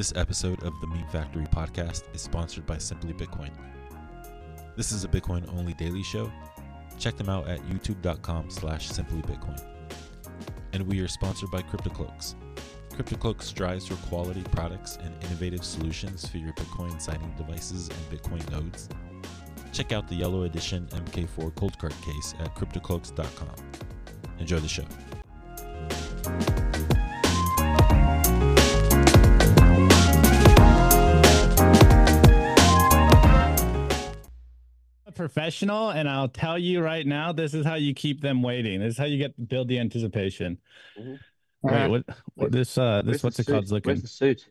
This episode of the Meme Factory podcast is sponsored by Simply Bitcoin. This is a Bitcoin only daily show. Check them out at youtube.com slash simplybitcoin. And we are sponsored by CryptoCloaks. CryptoCloak strives for quality products and innovative solutions for your Bitcoin signing devices and Bitcoin nodes. Check out the yellow edition MK4 Coldcard case at cryptocloaks.com. Enjoy the show. Professional and I'll tell you right now, this is how you keep them waiting. This is how you get build the anticipation. Mhm. Wait, Alright. what, what this uh Where's this the what's it suit? called looking? Where's the suit?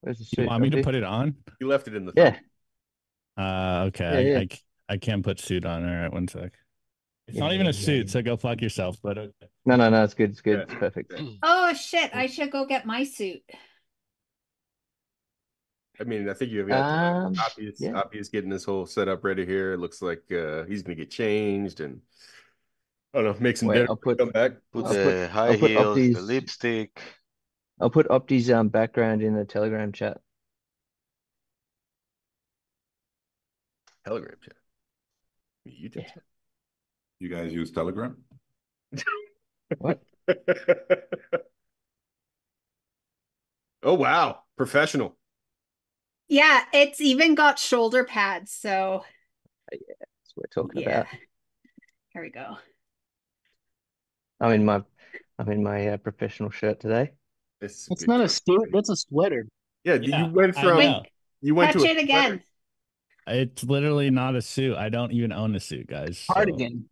Where's the suit? You want me to put it on? You left it in the Yeah. Uh okay. Yeah, I, yeah. I c- I can't put suit on. All right, one sec. It's not even a yeah, suit, yeah. so go fuck yourself. But okay. No, no, no. It's good. It's good. Yeah. It's perfect. Oh shit, I should go get my suit. I mean, I think you've got time. Um, Oppie is, yeah. Oppie is getting this whole setup ready here. It looks like uh, he's going to get changed and I don't know, make some Wait, dinner. I'll put- come back. Put I'll the put- high I'll put heels, the lipstick. I'll put Opti's um background in the Telegram chat. Telegram chat. You did. Yeah. You guys use Telegram? What? oh wow, professional. Yeah, it's even got shoulder pads, so That's what we're talking yeah. about. Here we go. I'm in my, I'm in my uh, professional shirt today. It's, It's not a suit, that's a sweater. Yeah, Yeah, you went from know. you went Touch to a it again. It's literally not a suit. I don't even own a suit, guys. so- Cardigan.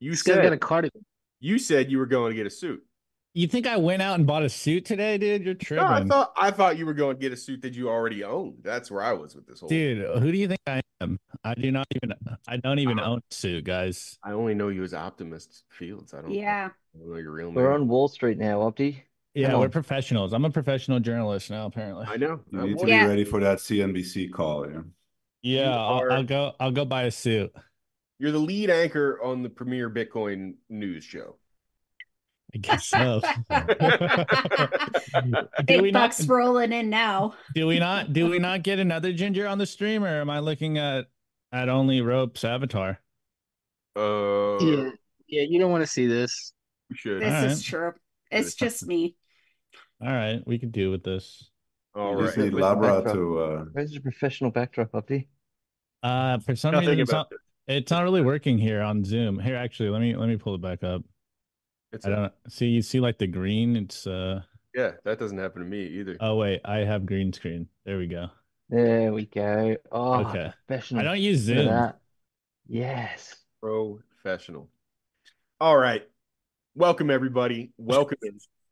You This guy's got a cardigan. you said you were going to get a suit. You think I went out and bought a suit today, dude? You're tripping. No, I thought I thought you were going to get a suit that you already owned. That's where I was with this whole. Dude, who do you think I am? I do not even I don't even Uh-huh. own a suit, guys. I only know you as Optimist Fields. I don't. Yeah. I don't know your real name. We're on Wall Street now, Opti. Yeah, we're professionals. I'm a professional journalist now, apparently. I know. You I need to was- be Yeah. ready for that CNBC call. Yeah. Yeah, You I'll, I'll go. I'll go buy a suit. You're the lead anchor on the premier Bitcoin news show. I guess so. do Big we not? bucks rolling in now. Do we not? Do we not get another ginger on the stream, or am I looking at at only Rope's avatar? Uh, Yeah. Yeah, you don't want to see this. we should. This Alright. is true. It's just me. All right, we could do with this. All you right. just need Labra to. Uh, Where's the professional backdrop, Opti? Uh, for some Nothing reason, it's about not, it's not really working here on Zoom. Here, actually, let me let me pull it back up. It's I don't see. You see, like the green. It's uh. yeah, that doesn't happen to me either. Oh wait, I have green screen. There we go. There we go. Oh, Okay. professional. I don't use Zoom. that. Yes. Professional. All right. Welcome everybody. Welcome.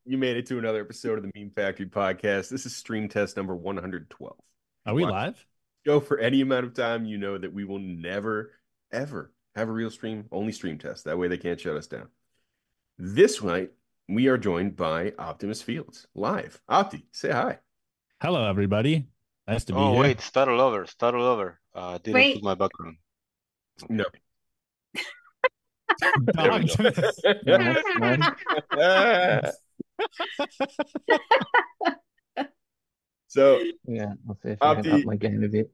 You made it to another episode of the Meme Factory podcast. This is stream test number 112. Are we Watch- live? Go for any amount of time. You know that we will never, ever have a real stream, only stream test. That way they can't shut us down. This night, we are joined by Optimist Fields live. Opti, say hi. Hello, everybody. Nice to be Oh here. wait, start all over, start all over. Uh, didn't Wait. put my background. No. Nice, nice. so Yeah, I'll see if I can Opti- up my game a bit.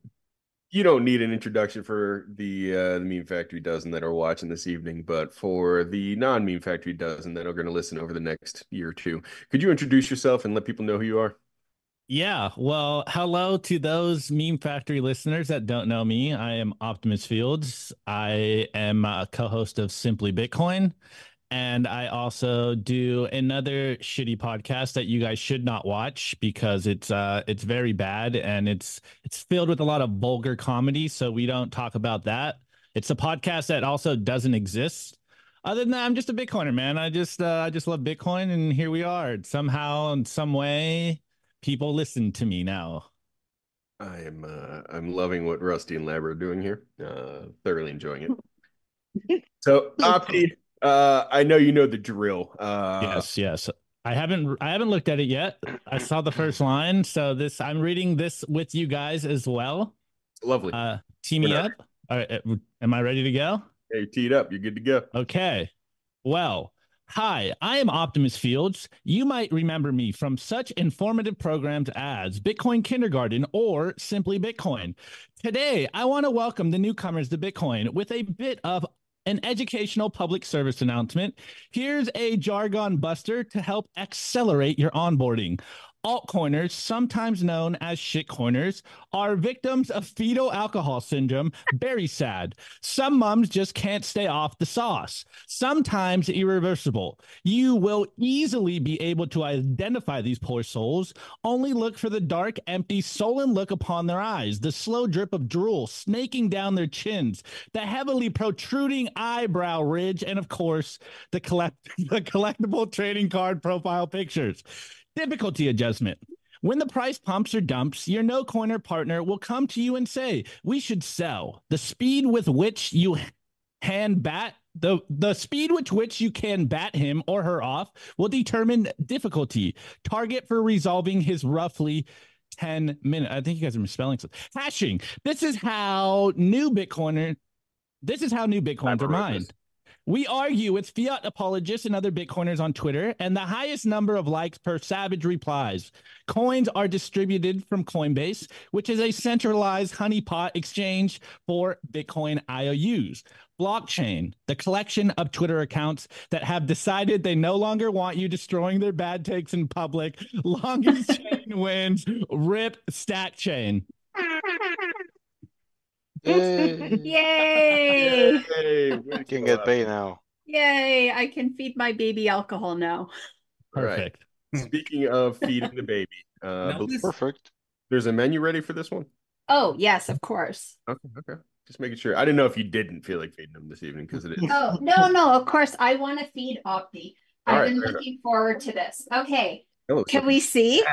You don't need an introduction for the uh, the Meme Factory dozen that are watching this evening, but for the non Meme Factory dozen that are going to listen over the next year or two, could you introduce yourself and let people know who you are? Yeah, well, hello to those Meme Factory listeners that don't know me. I am Optimist Fields. I am a co-host of Simply Bitcoin, and I also do another shitty podcast that you guys should not watch because it's uh it's very bad and it's it's filled with a lot of vulgar comedy, so we don't talk about that. It's a podcast that also doesn't exist. Other than that, I'm just a Bitcoiner, man. I just uh, I just love Bitcoin, and here we are. Somehow, in some way, people listen to me now. I am uh, I'm loving what Rusty and Lab are doing here. Uh, thoroughly enjoying it. So Opti, uh, I know you know the drill. Uh, yes, yes. I haven't I haven't looked at it yet. I saw the first line, so this I'm reading this with you guys as well. lovely. Uh, tee me up. All right, uh, am I ready to go? hey, teed up. You're good to go. Okay. Well, Hi, I am Optimist Fields. You might remember me from such informative programs as Bitcoin Kindergarten or Simply Bitcoin. Today, I want to welcome the newcomers to Bitcoin with a bit of an educational public service announcement. Here's a jargon buster to help accelerate your onboarding. Altcoiners, sometimes known as shitcoiners, are victims of fetal alcohol syndrome. Very sad. Some mums just can't stay off the sauce. Sometimes irreversible. You will easily be able to identify these poor souls. Only look for the dark, empty, sullen look upon their eyes, the slow drip of drool snaking down their chins, the heavily protruding eyebrow ridge, and of course, the collect the collectible trading card profile pictures. Difficulty adjustment. When the price pumps or dumps, your no coiner partner will come to you and say, We should sell. The speed with which you hand bat the the speed with which you can bat him or her off will determine difficulty. Target for resolving his roughly 10 minute. I think you guys are misspelling something. Hashing. This is how new Bitcoiner this is how new Bitcoins are mined. We argue with fiat apologists and other Bitcoiners on Twitter, and the highest number of likes per savage replies. Coins are distributed from Coinbase, which is a centralized honeypot exchange for Bitcoin IOUs. Blockchain, the collection of Twitter accounts that have decided they no longer want you destroying their bad takes in public. Longest chain wins. Rip Stack Chain. Yay. Yay! Hey, I can get paid now. Yay! I can feed my baby alcohol now. All right. Perfect. Speaking of feeding the baby, uh, Now this- Perfect. there's a menu ready for this one. Oh, yes, of course. Okay, okay. Just making sure. I didn't know if you didn't feel like feeding them this evening because it is. Oh, no, no, of course. I want to feed Opti. All I've right, been fair looking forward to this. Okay. Can so- we see?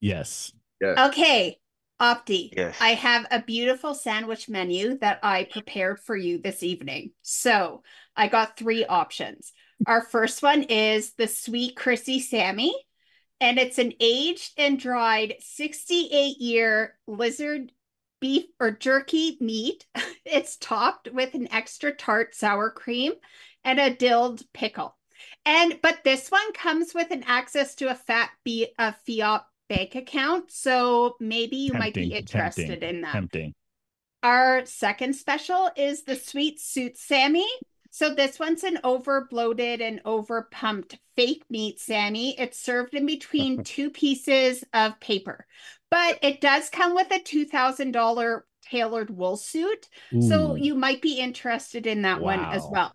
Yes. Okay. Opti. Yes. I have a beautiful sandwich menu that I prepared for you this evening. So I got three options. Our first one is the sweet Chrissy Sammy, and it's an aged and dried 68 year lizard beef or jerky meat. It's topped with an extra tart sour cream and a dilled pickle. And but this one comes with an access to a fat be a fiat bank account, so maybe you might be interested tempting, in that. Tempting. Our second special is the sweet suit Sammy. So this one's an over bloated and over pumped fake meat Sammy. It's served in between two pieces of paper, but it does come with a two thousand dollar tailored wool suit. So you might be interested in that one as well.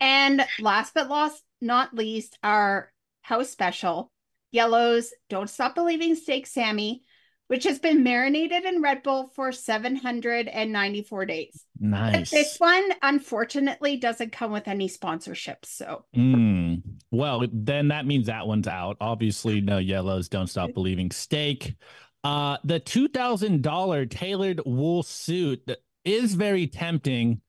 And last but last, not least, our house special, Yellow's Don't Stop Believing Steak Sammy, which has been marinated in Red Bull for 794 days. But nice. this one, unfortunately, doesn't come with any sponsorships. So Mm. Well, then that means that one's out. Obviously, no yellows. Don't stop believing. Steak. Uh, the two thousand dollar tailored wool suit is very tempting,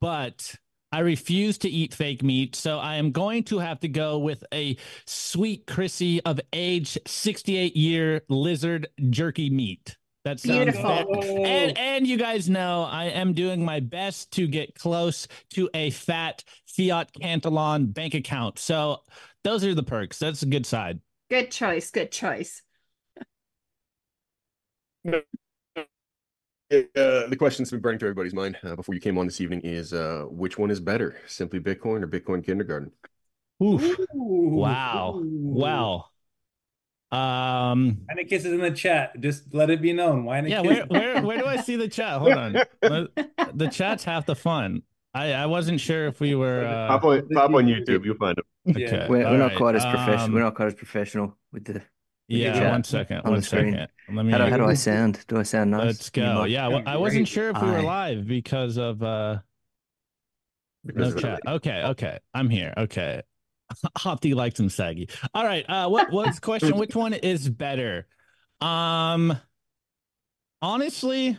but I refuse to eat fake meat, so I am going to have to go with a sweet Chrissy of age sixty eight year lizard jerky meat. That sounds Beautiful. ve- and and you guys know I am doing my best to get close to a fat fiat Cantillon bank account. So those are the perks. That's a good side. good choice. Good choice. Uh, the question that's been burning through everybody's mind uh, before you came on this evening is uh, which one is better, Simply Bitcoin or Bitcoin Kindergarten? Oof. Ooh. Wow. Wow. Um And it kisses in the chat. Just let it be known. Why yeah, where where where do I see the chat? Hold on. The- The chat's half the fun. I I wasn't sure if we were uh pop, on, pop on YouTube, you'll find them. Yeah. okay. We're, we're not right, quite as professional. um, We're not quite as professional with the. Yeah, chat one second. on One the screen. Let me How do, how do I sound? Do I sound nice? Let's go. might- Yeah, well, I wasn't sure if we were Aye. live because of uh Because no of- chat. Okay, okay. I'm here. Okay. Hopty likes him saggy. All right. Uh what what's the question? Which one is better? Um honestly,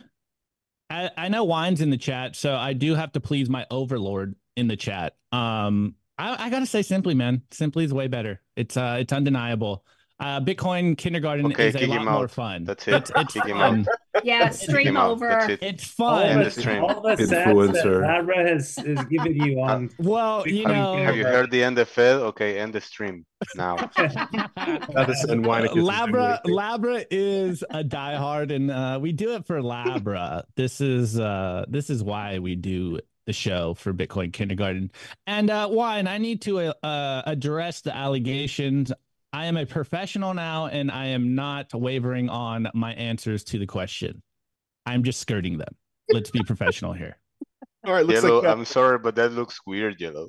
I, I know wine's in the chat, so I do have to please my overlord in the chat. Um I, I gotta say simply, man. Simply is way better. It's uh it's undeniable. Uh, Bitcoin kindergarten Okay, is a kick lot him more out. fun. That's it. It's, it's Kick him fun. Yeah, stream over. That's it. It's fun. End the, the stream. all the stats that Influencer. Labra has, has given you on. Well, you Have you- know, Have you heard the end of it? Okay, end the stream now. Not to send Weinekes and Labra Weinekes. Labra is a diehard, and uh, we do it for Labra. This is uh, this is why we do the show for Bitcoin Kindergarten. And uh, Wine, I need to uh, address the allegations. I am a professional now, and I am not wavering on my answers to the question. I'm just skirting them. Let's be professional here. All right, looks Yellow, like uh, I'm sorry, but that looks weird, Yellow.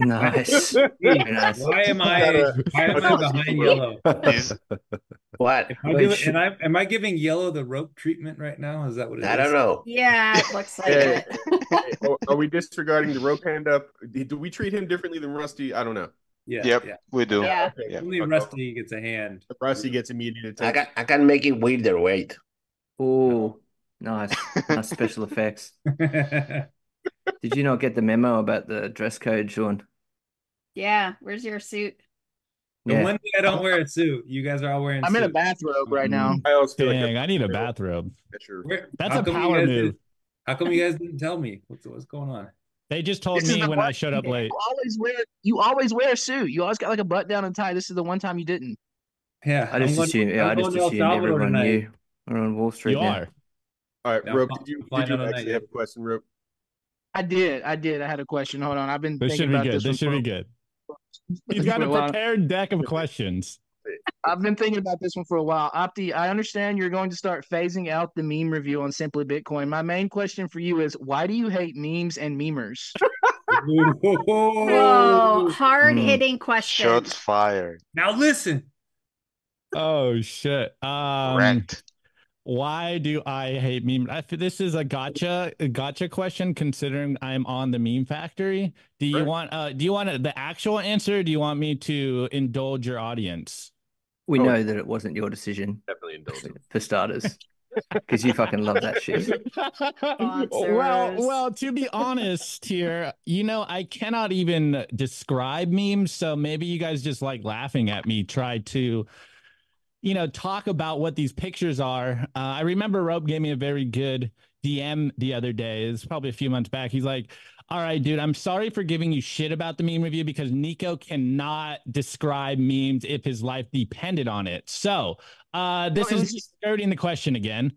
Nice. Nice. Why am I? Why am I behind yellow? What? Am I, Wait, giving, sh- and I, am I giving yellow the rope treatment right now? Is that what it is? I don't know. Yeah, it looks like Yeah. it. are- are we disregarding the rope hand up? Do we treat him differently than Rusty? I don't know. Yeah. Yep, Yeah. we do. Yeah. Okay, Yeah. Only fuck Rusty gets a hand. off. Rusty gets immediate I attention. can I can make it weirder. Wait. Oh, nice. Nice special effects. Did you not get the memo about the dress code, Sean? Yeah, where's your suit? The Yeah. one thing I don't wear a suit, you guys are all wearing. I'm in a bathrobe right mm-hmm. now. I also feel Dang, that's- I need a bathrobe. that's Where- That's a power move. didn't- How come you guys didn't tell me? What's what's going on? They just told This me when one- I showed up late. You always wear you always wear a suit. You always got like a butt down and tie. This is the one time you didn't. Yeah, I just I'm going- assumed. Yeah, I'm I just going to El assumed Salvador everyone tonight. knew. We're on Wall Street You now. are. All right, Yeah, Rope, did you, did you out on that actually have a question, Rope? I did. I did. I had a question. Hold on. I've been This thinking should be about good. this. This should be good. He's got a a prepared deck of questions. I've been thinking about this one for a while. Opti, I understand you're going to start phasing out the meme review on Simply Bitcoin. My main question for you is why do you hate memes and memers? Oh, hard Hmm. hitting question. Shots fired. Now listen. Oh shit. Um Wrecked. why do I hate meme? I this is a gotcha a gotcha question considering I'm on the meme factory. Do you Right. want uh do you want the actual answer? Or do you want me to indulge your audience? We Oh. know that it wasn't your decision, Definitely indulge him. for starters, because you fucking love that shit. well, well, to be honest here, you know, I cannot even describe memes, so maybe you guys just like laughing at me try to you know, talk about what these pictures are. Uh, I remember Rope gave me a very good DM the other day. It's probably a few months back. He's like, "All right, dude, I'm sorry for giving you shit about the meme review because Nico cannot describe memes if his life depended on it." So, uh, this it is was- skirting the question again.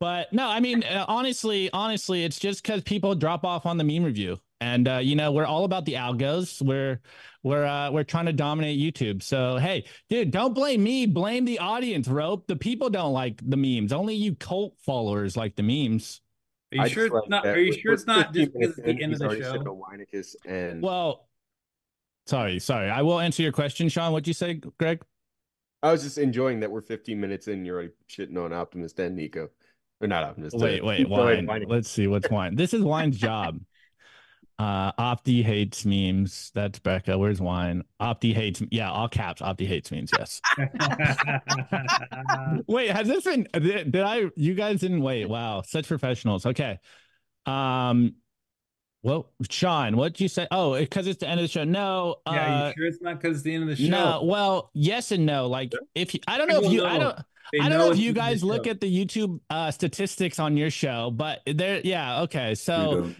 But no, I mean, uh, honestly, honestly, it's just because people drop off on the meme review, and uh, you know, we're all about the algos. We're we're uh, we're trying to dominate YouTube. So hey, dude, don't blame me. Blame the audience. Rope. The people don't like the memes. Only you cult followers like the memes. Are you I sure just like it's not? that Are you sure it's not just because it's the end of the already said show? no and Well, sorry, sorry. I will answer your question, Sean. What'd you say, Greg? I was just enjoying that we're 15 minutes in. You're already shitting on Optimist and Nico, or not Optimist. uh, Wait, wait, wine. Let's see what's wine. This is wine's job. Uh, Opti hates memes. That's Becca. Where's wine? Opti hates. Yeah, all caps. Opti hates memes. Yes. Wait, has this been? Did, did I? You guys didn't wait. Wow, such professionals. Okay. Um. Well, Sean, what did you say? Oh, because it's the end of the show. No. yeah, Uh, you sure it's not because it's the end of the show? no. Well, yes and no. Like, if you, I don't know if People you, I don't. They I don't know know if you the end of guys look show. at the YouTube uh, statistics on your show, but there, yeah, okay. We So, don't.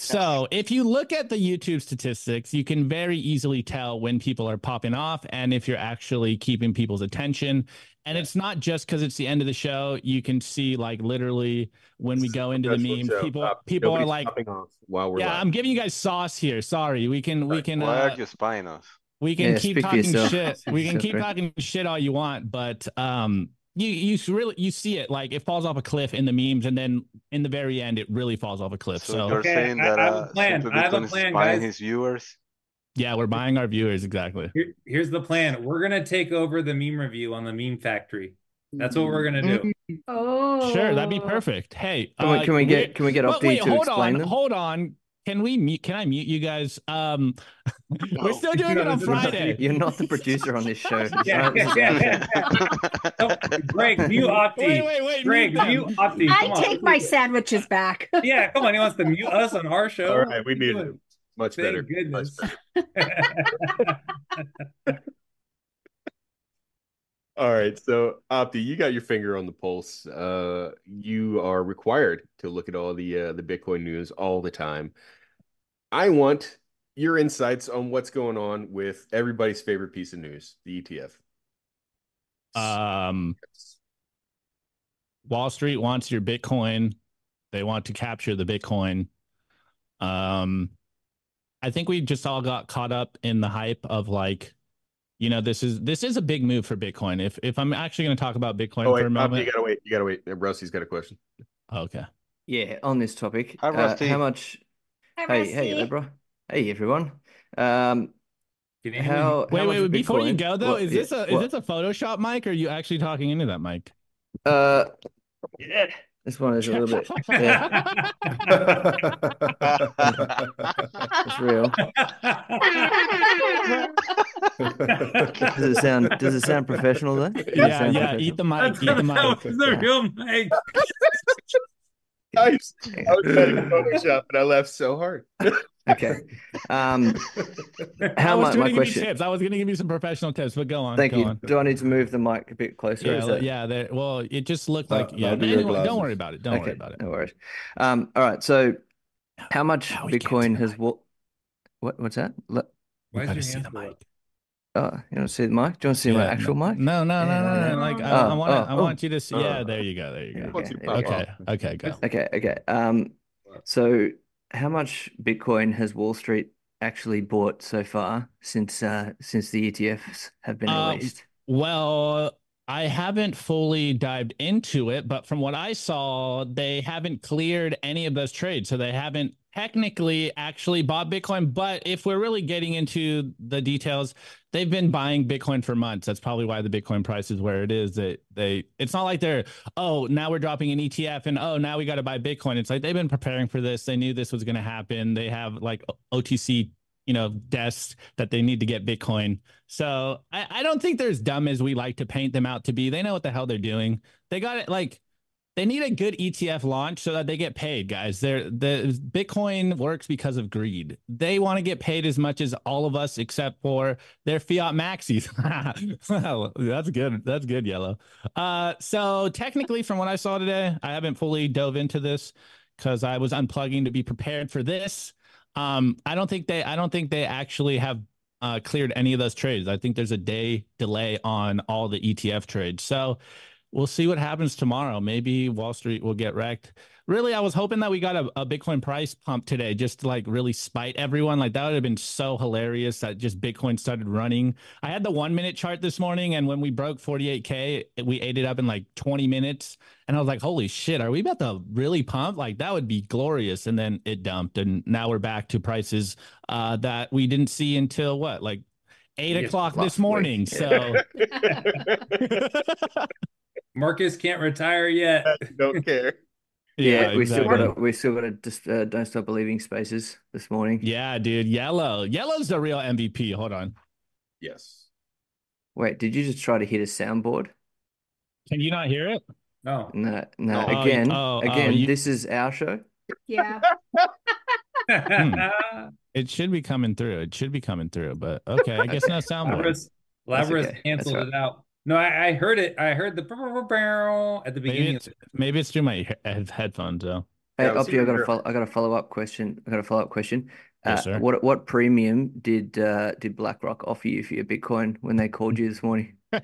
So if you look at the YouTube statistics, you can very easily tell when people are popping off and if you're actually keeping people's attention. And it's not just because it's the end of the show. You can see like literally when we go into the Professional memes, show. people Uh, people are like, popping off while we're yeah, live. I'm giving you guys sauce here. Sorry, we can we can Why uh, are you spying us? we can Yeah, keep talking shit. We can keep talking shit all you want, but um, you you really you see it like it falls off a cliff in the memes, and then in the very end, it really falls off a cliff. So, So, you're Okay, saying I- that I have a uh, plan. Simply I have a plan, spying guys. his viewers? yeah, we're buying our viewers exactly. Here, here's the plan. We're gonna take over the meme review on the meme factory. That's what we're gonna do. Oh, Sure, that'd be perfect. Hey, Can we, uh, can we get can we get But Opti wait, to hold explain on, them? hold on. Can we mute? Can I mute you guys? Um, we're still doing it on this not- Friday. You're not the producer on this show. Yeah, not- this is yeah, yeah, yeah. Oh, Greg, mute Opti. Wait, wait, wait. Greg, mute mute Opti. I on. take my sandwiches back. Yeah, come on. He wants to mute us on our show. All right, we What muted him. Much Thank better. goodness. Much better. All right, so Opti, you got your finger on the pulse. Uh, you are required to look at all the uh, the Bitcoin news all the time. I want your insights on what's going on with everybody's favorite piece of news, the ETF. Um, Wall Street wants your Bitcoin. They want to capture the Bitcoin. Um, I think we just all got caught up in the hype of like, you know, this is this is a big move for Bitcoin. If if I'm actually going to talk about Bitcoin Oh wait, for a Opti, moment, you gotta wait. You gotta wait. Rusty's got a question. okay. Yeah, on this topic, Hi, uh, Rusty. how much? Hi, Hey, hey, Rusty. Libra. Hey, everyone. Um, Can you hear how? Wait, how wait, wait, before you go though, what- is yeah, this a is what? this a Photoshop mic or are you actually talking into that mic? Uh, yeah, this one is a little bit. Yeah, it's real. Does it sound? Does it sound professional though? Does yeah, yeah. professional? Eat the mic. Eat the that mic. was the real mic. Nice. I was trying to Photoshop, and I laughed so hard. Okay. Um, I how was much? going My to give you question. tips. I was going to give you some professional tips, but go on. Thank go you. On. Do I need to move the mic a bit closer? Yeah, Is well, that- yeah. Well, it just looked That- like yeah. that'll be your Anyway, don't worry about it. Don't worry about it. No worries. Um, all right. So, how much Now we can't see Bitcoin has mic. what? What? What's that? Le- Why You is gotta your see hand the mic. up? Oh, you want to see the mic? Do you want to see my actual no, mic? No, no, no, no, no. Yeah. Like I, Oh, I want to. oh, I oh. want you to see. Yeah, Oh. there you go. There you go. Okay, Okay. Okay. Go. Okay. Okay. Um, so how much Bitcoin has Wall Street actually bought so far since uh since the ETFs have been Uh, released? Well, I haven't fully dived into it, but from what I saw, they haven't cleared any of those trades. So they haven't technically actually bought Bitcoin. But if we're really getting into the details, they've been buying Bitcoin for months. That's probably why the Bitcoin price is where it is. That they, it's not like they're, oh, now we're dropping an ETF and oh, now we got to buy Bitcoin. It's like they've been preparing for this. They knew this was going to happen. They have like OTC, you know, desks that they need to get Bitcoin. So I, I don't think they're as dumb as we like to paint them out to be. They know what the hell they're doing. They got it like they need a good ETF launch so that they get paid, guys. They're the Bitcoin works because of greed. They want to get paid as much as all of us, except for their fiat maxis. well, that's good. That's good, yellow. Uh, so technically, from what I saw today, I haven't fully dove into this because I was unplugging to be prepared for this. Um, I don't think they. I don't think they actually have uh, cleared any of those trades. I think there's a day delay on all the ETF trades. So we'll see what happens tomorrow. Maybe Wall Street will get wrecked. Really, I was hoping that we got a, a Bitcoin price pump today just to like really spite everyone. Like that would have been so hilarious that just Bitcoin started running. I had the one minute chart this morning, and when we broke 48K, we ate it up in like 20 minutes. And I was like, holy shit, are we about to really pump? Like that would be glorious. And then it dumped. And now we're back to prices uh, that we didn't see until what, like eight o'clock last this week. morning. So Marcus can't retire yet. Don't care. Yeah, we still exactly. got a, we still got a just uh, don't stop believing spaces this morning. Yeah, dude. Yellow. Yellow's the real MVP. Hold on. Yes. Wait, did you just try to hit a soundboard? Can you not hear it? No. No, no. Oh, again, oh, oh, again. you- This is our show. Yeah. It should be coming through. It should be coming through. But okay, I guess no soundboard. Labrus, Labrus okay. canceled That's it out. No, I, I heard it. I heard the barrel at the Maybe beginning. it's maybe it's through my he- headphones though. Hey, Yeah, I Opti, I got a follow, I got a follow up question. I got a follow up question. Yes, Uh, sir. what what premium did uh, did BlackRock offer you for your Bitcoin when they called you this morning?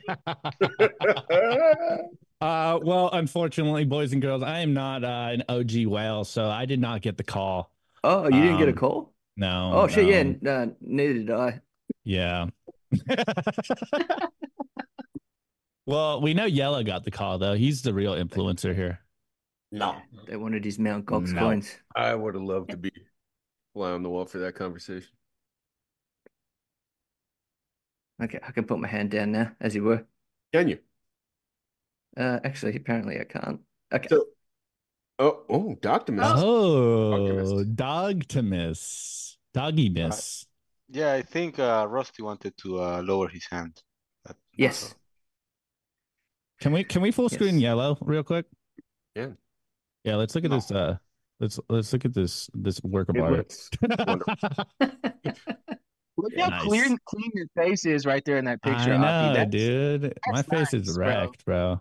Uh, well, unfortunately, boys and girls, I am not uh, an OG whale, so I did not get the call. Oh, you didn't get a Um, call? No. Oh shit, yeah, no. n- uh, neither did I. Yeah. well, we know Yellow got the call though. He's the real influencer here. No. They wanted his Mount Gox No. coins. I would have loved to be fly on the wall for that conversation. Okay, I can put my hand down now, as you were. Can you? Uh, actually, apparently I can't. Okay. So, oh, oh, Doctor Miss. Oh, Optimist. Dogtimus. Doggy miss. Yeah, I think uh, Rusty wanted to uh, lower his hand. That- yes. That's all. Can we can we full screen Yes. yellow real quick? Yeah. Yeah, let's look at No. this uh let's let's look at this this work of It art. look. Yeah. how Nice. clear clean your face is right there in that picture. I Opti. know, That's- dude. My face is nice, bro. wrecked, bro.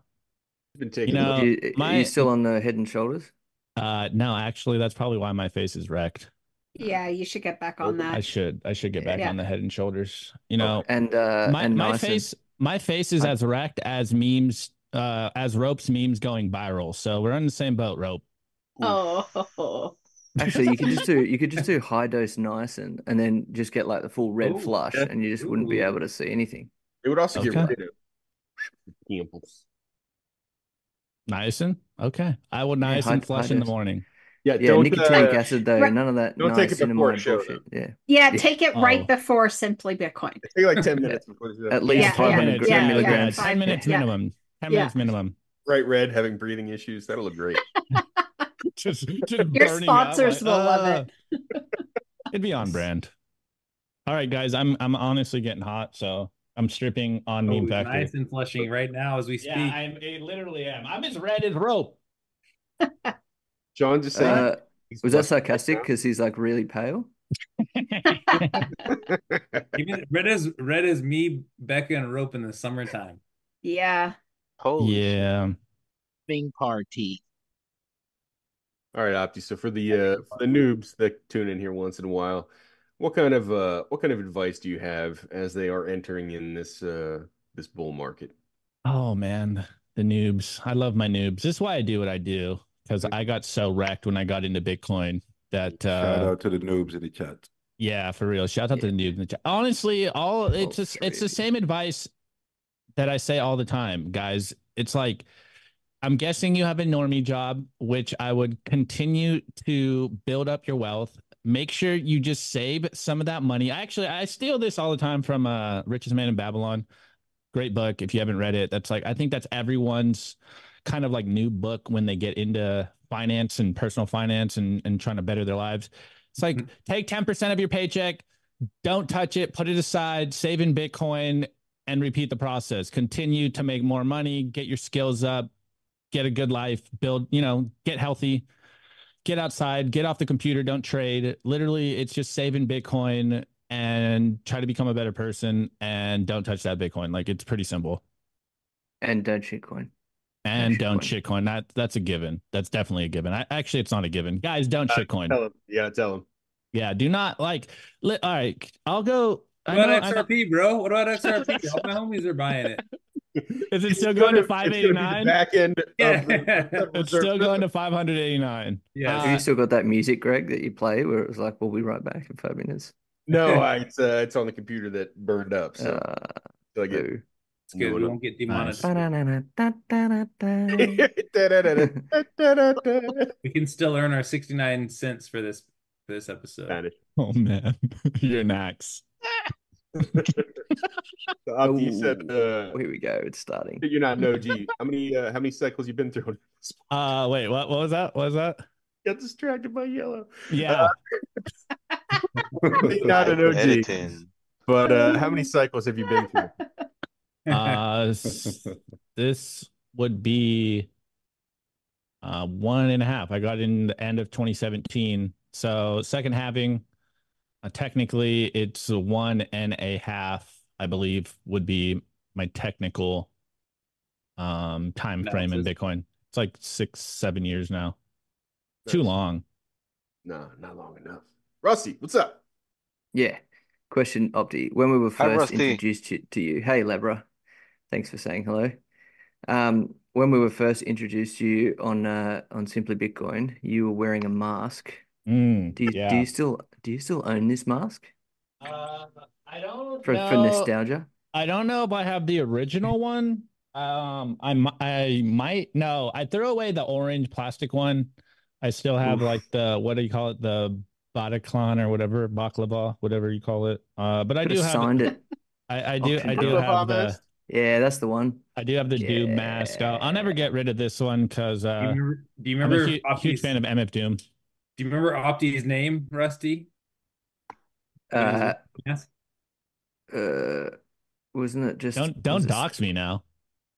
Been taking You know, You, are my- you still on the head and shoulders? Uh, no, actually, that's probably why my face is wrecked. Yeah, you should get back on that. I should, I should get back Yeah. on the head and shoulders. You know, And uh, my and my nice face, my face is I- as wrecked as memes, uh, as ropes memes going viral. So we're on the same boat, rope. Oh, Actually, you could just do you could just do high dose niacin and then just get like the full red Ooh, flush, yeah. and you just wouldn't be able to see anything. It would also get Okay. rid of pimples. Niacin, okay. I will Yeah, niacin high- flush high in the morning. Yeah, Yeah, don't nicotinic uh, acid though, Right. none of that Don't take it before a show, bullshit. Yeah, yeah, Yeah. take it right Oh. before Simply Bitcoin. take like ten minutes before this at least Yeah, five yeah, hundred yeah, yeah, milligrams. five ten minutes yeah. minimum. Ten Yeah. minutes minimum. bright red, having breathing issues. That'll look great. just, just Your burning up, sponsors like, will love "Ah." It'd be on brand. All right, guys. I'm I'm honestly getting hot, so I'm stripping on Oh, Meme he's Factory. nice and flushing right now as we speak. Yeah, I'm I literally am. I'm as red as rope. John just saying. Uh, was that sarcastic? Because he's like really pale. Red as red as me, Becca, and Rope in the summertime. Yeah. Holy yeah. Thing party. All right, Opti. So for the uh, for the noobs that tune in here once in a while, what kind of uh, what kind of advice do you have as they are entering in this uh, this bull market? Oh man, the noobs. I love my noobs. This is why I do what I do because I got so wrecked when I got into Bitcoin that Shout uh out to the noobs in the chat. yeah, for real. Shout out to the noobs in the chat. Honestly, all it's just it's the same advice that I say all the time, guys. It's like I'm guessing you have a normie job, which I would continue to build up your wealth. Make sure you just save some of that money. Actually, I steal this all the time from uh Richest Man in Babylon. Great book. If you haven't read it, that's like I think that's everyone's kind of like new book when they get into finance and personal finance and, and trying to better their lives. It's like mm-hmm. take 10% of your paycheck, don't touch it, put it aside, save in Bitcoin, and repeat the process. Continue to make more money, get your skills up, get a good life, build, you know, get healthy, get outside, get off the computer, don't trade. Literally, it's just saving Bitcoin and try to become a better person and don't touch that Bitcoin. Like it's pretty simple. And don't shitcoin. And don't shitcoin. shitcoin. That that's a given. That's definitely a given. I, actually, it's not a given. Guys, don't shitcoin. Tell him. Yeah, tell him. Yeah, do not like. Li- all right, I'll go. I What know- about I know- XRP, bro? What about XRP? All my homies are buying it. is it still going to gonna- five it's eighty gonna be the nine? Back end. of Yeah. the- It's still going to five hundred eighty nine. Yes. Have you Uh, still got that music, Greg, that you play where it was like, "We'll be right back in five minutes." No, I, it's uh, it's on the computer that burned up. So, Uh, so I get boo. It's good. We New won't get demonetized. We can still earn our 69 cents for this for this episode. Oh man, you're next. So, Opti, you said uh, here we go. It's starting. you're not an OG. How many uh, how many cycles you've been through? Uh, wait, what? What was that? What was that? Got distracted by yellow. Yeah, You're not an OG. Editing. But uh, how many cycles have you been through? Uh, this would be uh one and a half. I got in the end of 2017, so second halving. Uh, technically, it's one and a half. I believe would be my technical um time frame in Bitcoin. It's like six, seven years now. Too long. No, not long enough. Rusty, what's up? Yeah. Question, Opti. When we were first Rusty. introduced to, to you, hey, Labra. Thanks for saying hello. Um, when we were first introduced to you on uh, on Simply Bitcoin, you were wearing a mask. Mm, Do you yeah. do you still do you still own this mask Uh, I don't for know. for nostalgia? I don't know if I have the original one. Um, I I might no. I threw away the orange plastic one. I still have Oof. like the what do you call it? The Bataclan or whatever, baklava, whatever you call it. Uh, but I do have have signed it. I, I do I do have the mask? Yeah, that's the one. I do have the Doom mask. I'll, I'll never get rid of this one because Do you uh, remember, do you I'm remember a hu- huge fan of MF Doom. Do you remember Opti's name, Rusty? Uh, Yes. uh, wasn't it just Don't don't was it- dox me now.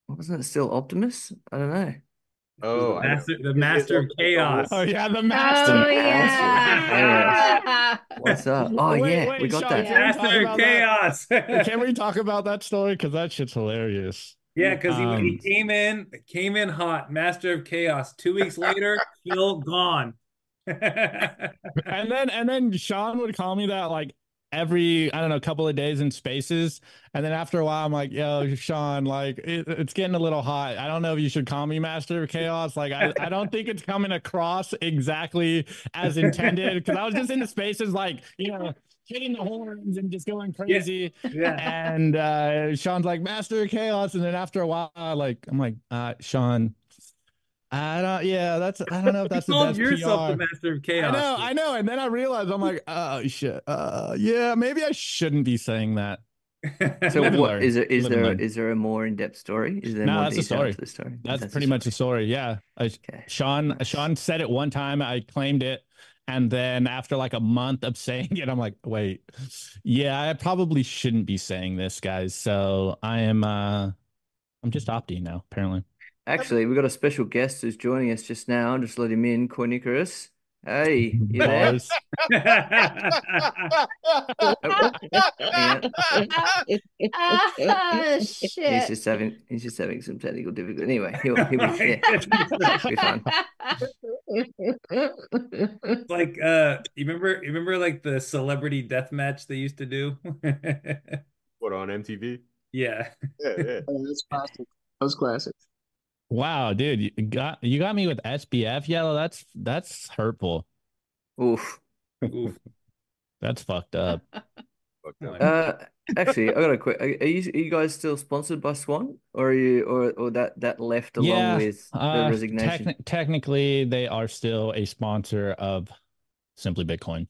Wasn't it still Optimus? I don't know. Oh, I know. Master, the master of chaos. Oh yeah, the master. Oh yeah. What's up? Oh Wait, yeah, wait, we got Sean, that. can we talk Master of about that? chaos. Can we talk about that story? Because that shit's hilarious. Yeah, because he, he Um, came in, came in hot, master of chaos. Two weeks later, still gone. and then and then Sean would call me that like every I don't know couple of days in spaces, and then after a while I'm like, yo, Sean, like it, it's getting a little hot. I don't know if you should call me Master of Chaos. Like I, I don't think it's coming across exactly as intended because I was just in the spaces like you know hitting the horns and just going crazy. yeah. And uh, Sean's like Master of Chaos, and then after a while, like I'm like, uh, Sean. I don't. Yeah, that's. I don't know if You that's the called best yourself PR. the master of chaos. I know, I know. And then I realized I'm like, oh shit. Uh yeah, maybe I shouldn't be saying that. So Live and what learn. is there? Is Live and there learn. is there a more in depth story? Is there No, more that's the detail story. the story? That's, the pretty story. much the story. Yeah. I, Okay. Sean Nice. Sean said it one time. I claimed it. And then after like a month of saying it, I'm like, wait, yeah, I probably shouldn't be saying this, guys. So I am uh I'm just opting now, apparently. Actually, we've got a special guest who's joining us just now. I'll just let him in, Cornicorus. Hey, you there? Bars. Ah, He's just having he's just having some technical difficulty. Anyway, he'll, he'll be yeah, be fine. like uh you remember you remember like the celebrity death match they used to do? What on MTV? yeah. Yeah, yeah. Oh, that's classic. That was classic. Wow, dude, you got you got me with SBF yellow. That's that's hurtful. Oof. Oof. That's fucked up. Uh, actually, I got a quick. Are are you are you guys still sponsored by Swan, or are you or or that that left along Yeah, with the Uh, resignation? techni- technically, they are still a sponsor of Simply Bitcoin.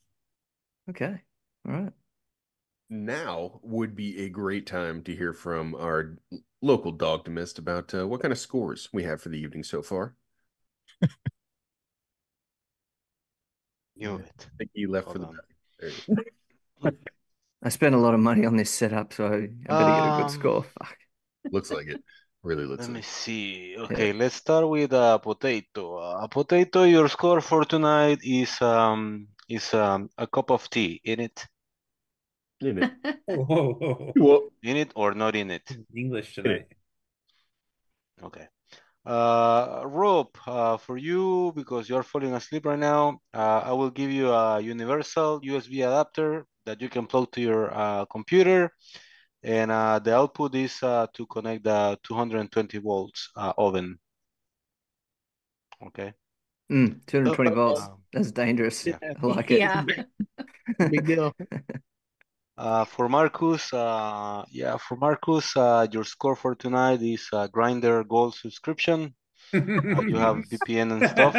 Okay, all right. Now would be a great time to hear from our local dogtomist about uh, what kind of scores we have for the evening so far. Knew it. I think he left for the Hold on. There you go. I spent a lot of money on this setup, so I better get a good Um, score. Fuck. Looks like it. Really looks Let me it. see. Okay, let's start with uh, potato. Uh, potato, your score for tonight is um is um a cup of tea in it, In it. Whoa, whoa, whoa. Well, in it or not in it. English tonight. Okay. Uh, Rob, uh, for you because you're falling asleep right now, uh, I will give you a universal USB adapter that you can plug to your uh, computer, and uh, the output is uh, to connect the 220 volts uh, oven. Okay. Mm, 220 volts. That's dangerous. yeah. I like it. Yeah. Big deal. Uh, for Marcus, uh, yeah, for Marcus, uh, your score for tonight is uh, Grindr Gold subscription. You have VPN and stuff.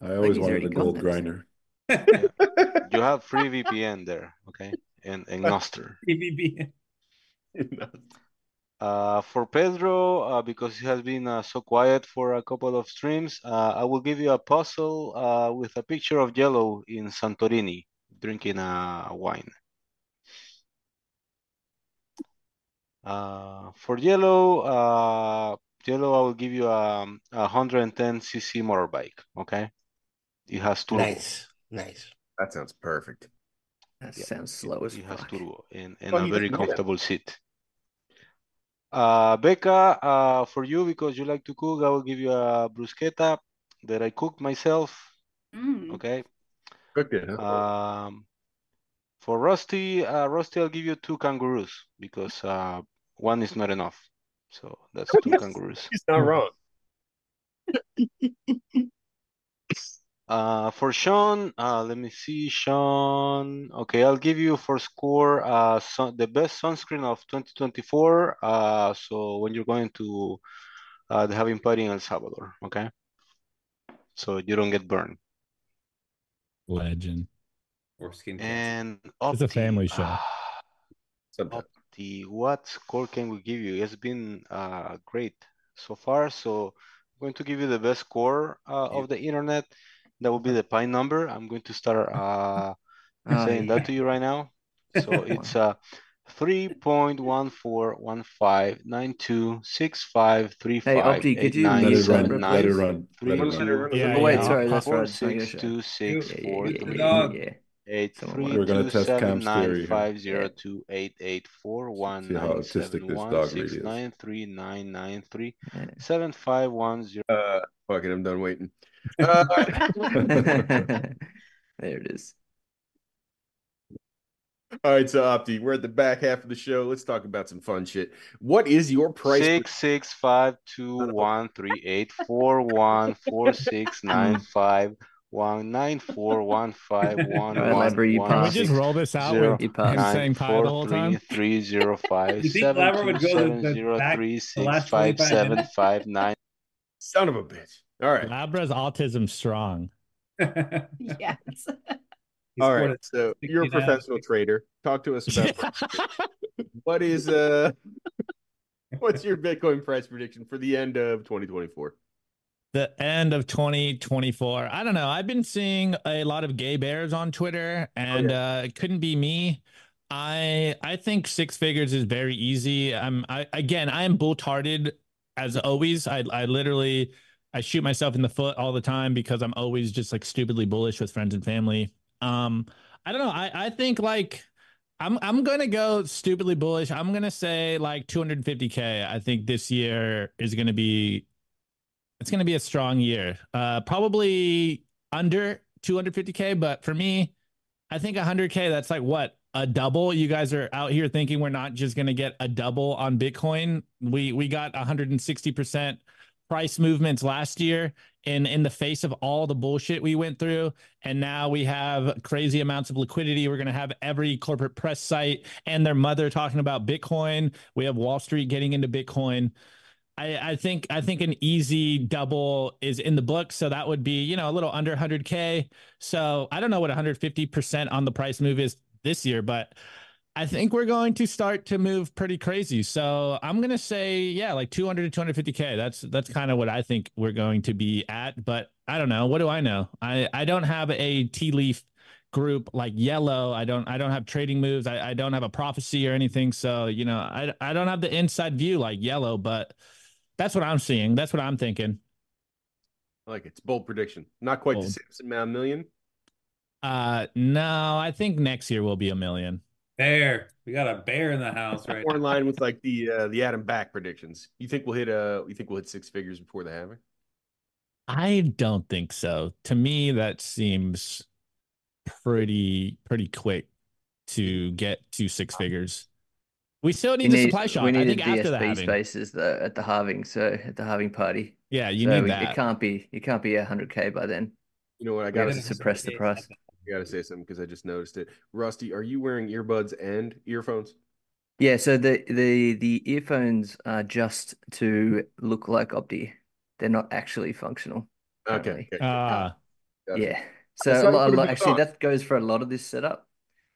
I always he's wanted a gold that. grinder. You have free VPN there, okay? And and Nostr. PVP. Uh, for Pedro, uh, because he has been uh, so quiet for a couple of streams, uh, I will give you a puzzle uh, with a picture of Yellow in Santorini drinking a wine. Uh, for Yellow, uh, Yellow, I will give you a, a 110 cc motorbike. Okay, it has turbo. Nice, nice. That sounds perfect. That Yeah, sounds slow as It has fuck. turbo and, and Well, a very doesn't that. comfortable seat. Uh, Becca, uh, for you, because you like to cook, I will give you a bruschetta that I cooked myself. Mm. Okay. Huh? Um, for Rusty, uh, Rusty, I'll give you two kangaroos because uh, one is not enough. So that's two kangaroos. He's not wrong. Uh, for Sean, uh, let me see, Sean. Okay, I'll give you for score uh, sun, the best sunscreen of 2024. Uh, so when you're going to uh, the halving party in El Salvador, okay? So you don't get burned. Legend. Or skin cancer. And It's a Opti, family show. Opti, what score can we give you? It's been uh, great so far. So I'm going to give you the best score uh, of the internet. That will be the Pi number. I'm going to start uh, Oh, saying yeah. that to you right now. So it's uh three point one four one five nine two six five three Hey, Opti, could you nine Let it use that seven run. Let it run. Let it Let it zero run. Yeah, Oh wait, sorry, that's four right. It's not your six show. two six Yeah, four yeah, three yeah, yeah. eight three We're gonna two test seven Cam's nine theory here. five zero Yeah. two eight eight four one See how nine autistic seven this one dog six really is. nine three nine nine three seven five one zero. Uh, fuck it, I'm done waiting. Uh, there it is. All right, so Opti, we're at the back half of the show. Let's talk about some fun shit. What is your price? Six six five two oh. one three eight four one four six nine five one nine four one five one All right, one Labra, you one Can we just roll this out zero with You him nine saying pi the whole time? three zero five You think seven Labra two would go seven the zero back- three the six last five 25 seven minutes? five nine. Son of a bitch. All right. Labra's autism strong. yes. He All right. So you're a 69. professional trader. Talk to us about what is uh what's your Bitcoin price prediction for the end of 2024? the end of 2024. I don't know. I've been seeing a lot of gay bears on Twitter, and uh, it couldn't be me. I I think six figures is very easy. I'm I again I am bull hearted as always. I I literally I shoot myself in the foot all the time because I'm always just like stupidly bullish with friends and family. Um, I don't know. I I think like. I'm I'm gonna go stupidly bullish. I'm gonna say like 250k. I think this year is gonna be it's to be a strong year. Uh, probably under 250k, but for me, I think 100k. That's like what a double. You guys are out here thinking we're not just to get a double on Bitcoin. We we got 160 percent price movements last year in in the face of all the bullshit we went through. And now we have crazy amounts of liquidity. We're going to have every corporate press site and their mother talking about bitcoin. We have wall street getting into bitcoin. I, I think I think an easy double is in the book, so that would be you know a little under 100k. So I don't know what 150 percent on the price move is this year, but I think we're going to start to move pretty crazy. So I'm gonna say yeah, like 200 to 250k. That's that's kind of what I think we're going to be at. But I don't know. What do I know? I I don't have a tea leaf group like yellow i don't i don't have trading moves I, I don't have a prophecy or anything so you know i i don't have the inside view like yellow but that's what I'm seeing. That's what I'm thinking. I like it. It's bold prediction. Not quite Bold. the Samson million. Uh no, I think next year will be a million. Bear. We got a bear in the house right More in line with like the uh, the Adam Back predictions. You think we'll hit uh you think we'll hit six figures before the halving? I don't think so. To me, that seems pretty pretty quick to get to six figures. We still need You the need- supply shock. we I needed think after the BSB spaces though at the halving, so at the halving party. Yeah, you so need we- that. It can't be you can't be hundred K by then. You know what? I gotta have to say, suppress the price. I gotta say something because I just noticed it. Rusty, are you wearing earbuds and earphones? Yeah, so the the the earphones are just to look like Opti. They're not actually functional. Okay. currently. okay. Ah, Gotcha. Yeah. So Sorry a lot, for the a lot big actually thought. that goes for a lot of this setup.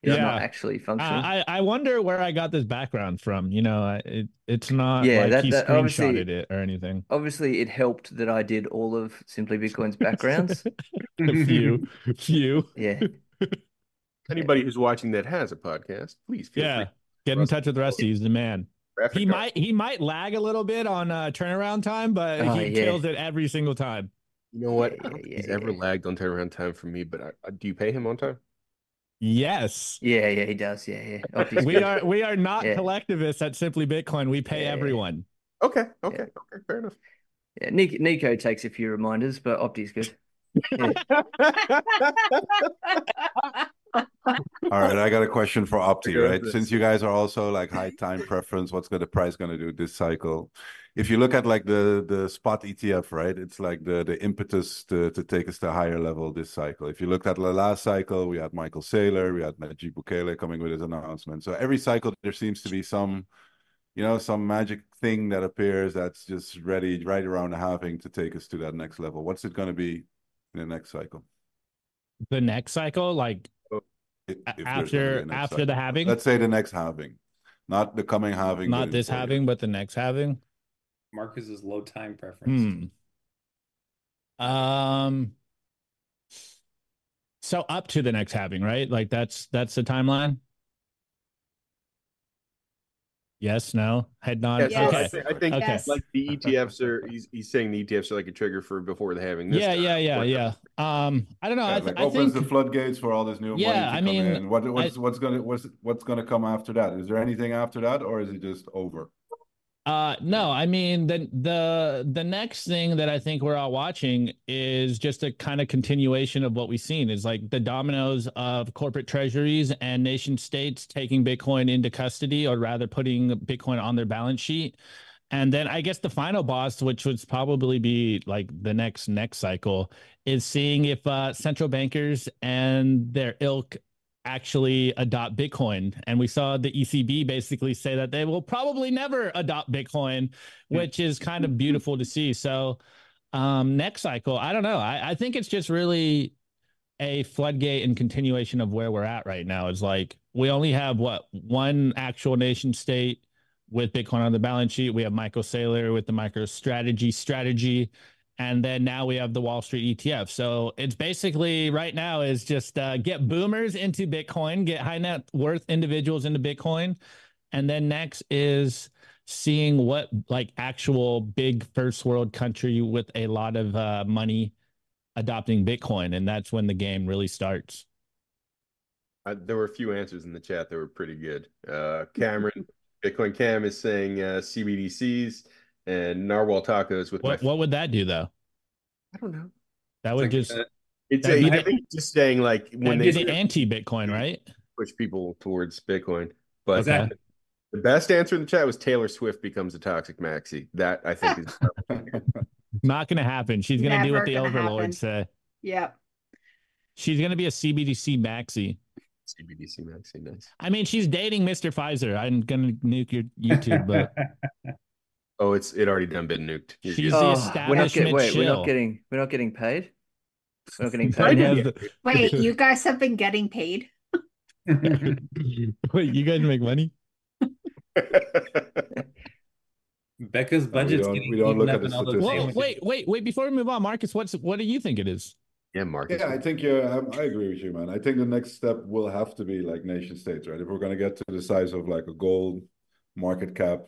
It's Yeah. not actually functional. I I wonder where I got this background from. You know, it it's not Yeah, like that- he that screenshotted it or anything. Obviously, it helped that I did all of Simply Bitcoin's backgrounds. a few, few. Yeah. Anybody who's watching that has a podcast, please feel Yeah, free. get in Rusty. touch with Rusty. He's the man. Graphic He art. might he might lag a little bit on uh, turnaround time, but Oh, he yeah. kills it every single time. You know what? Yeah, yeah, he's yeah, ever yeah. lagged on turnaround time for me, but I, I, do you pay him on time? Yes. Yeah, yeah, he does. Yeah, yeah. Oh, Opti's We good. are we are not Yeah. collectivists at Simply Bitcoin. We pay Yeah. everyone. Okay, okay, okay, fair enough. Yeah, Nico, Nico takes a few reminders, but Opti's good. All right, I got a question for Opti, right? Since you guys are also like high time preference, what's the price going to do this cycle? If you look at like the the spot ETF, right? It's like the the impetus to to take us to a higher level this cycle. If you looked at the last cycle, we had Michael Saylor, we had Nayib Bukele coming with his announcement. So every cycle there seems to be some, you know, some magic thing that appears that's just ready right around the halving to take us to that next level. What's it going to be in the next cycle? The next cycle, like If- if there's gonna be after after cycle. the halving, Let's say the next halving, not the coming halving. not this four halving, years. but the next halving. Marcus's low time preference. Hmm. Um. So up to the next halving, right? Like that's that's the timeline. Yes, no, head nod. Yeah, so okay. I, thi- I think Okay. Like the ETFs are. He's, he's saying the ETFs are like a trigger for before the halving. This yeah, time. yeah, yeah, What- yeah. Um, I don't know. Yeah, I, it, th- like I opens think the floodgates for all this new Yeah, money to I come mean, in. What what's what's gonna what's what's gonna come after that? Is there anything after that, or is it just over? Uh no, I mean the the the next thing that I think we're all watching is just a kind of continuation of what we've seen is like the dominoes of corporate treasuries and nation states taking Bitcoin into custody or rather putting Bitcoin on their balance sheet. And then I guess the final boss, which would probably be like the next next cycle, is seeing if uh, central bankers and their ilk actually adopt Bitcoin. And we saw the ECB basically say that they will probably never adopt Bitcoin, which is kind of beautiful to see. So um next cycle, I don't know. I, I think it's just really a floodgate and continuation of where we're at right now. Is like we only have what one actual nation state with Bitcoin on the balance sheet. We have Michael Saylor with the MicroStrategy strategy. And then now we have the Wall Street ETF. So it's basically right now is just uh, get boomers into Bitcoin, get high net worth individuals into Bitcoin. And then next is seeing what like actual big first world country with a lot of uh, money adopting Bitcoin. And that's when the game really starts. Uh, there were a few answers in the chat that were pretty good. Uh, Cameron, Bitcoin Cam is saying uh, CBDCs and Narwhal tacos with What, my. what would that do though? I don't know. That would like, just uh, It's that'd a, be I think just saying like when that'd they the anti Bitcoin, right? push people towards Bitcoin. But Is that- the best answer in the chat was Taylor Swift becomes a toxic maxi. That I think is Not going to happen. She's going to do what the gonna happen. overlords say. Yep. She's going to be a CBDC maxi. CBDC maxi. Nice. I mean, she's dating Mr. Pfizer. I'm going to nuke your YouTube, but Oh, it's it already done been nuked. You're She's good. the Oh, we're not establishment getting wait, we're not getting we're not getting paid. We're not getting paid. Have the- Wait, you guys have been getting paid? Wait, you guys make money? Becca's budget's don't- getting we don't eaten look up at the in all those statistics. Well, wait, wait, wait. Before we move on, Marcus, what's what do you think it is? yeah, Marcus. Yeah, I think you're. I, I agree with you, man. I think the next step will have to be like nation states, right? If we're going to get to the size of like a gold market cap,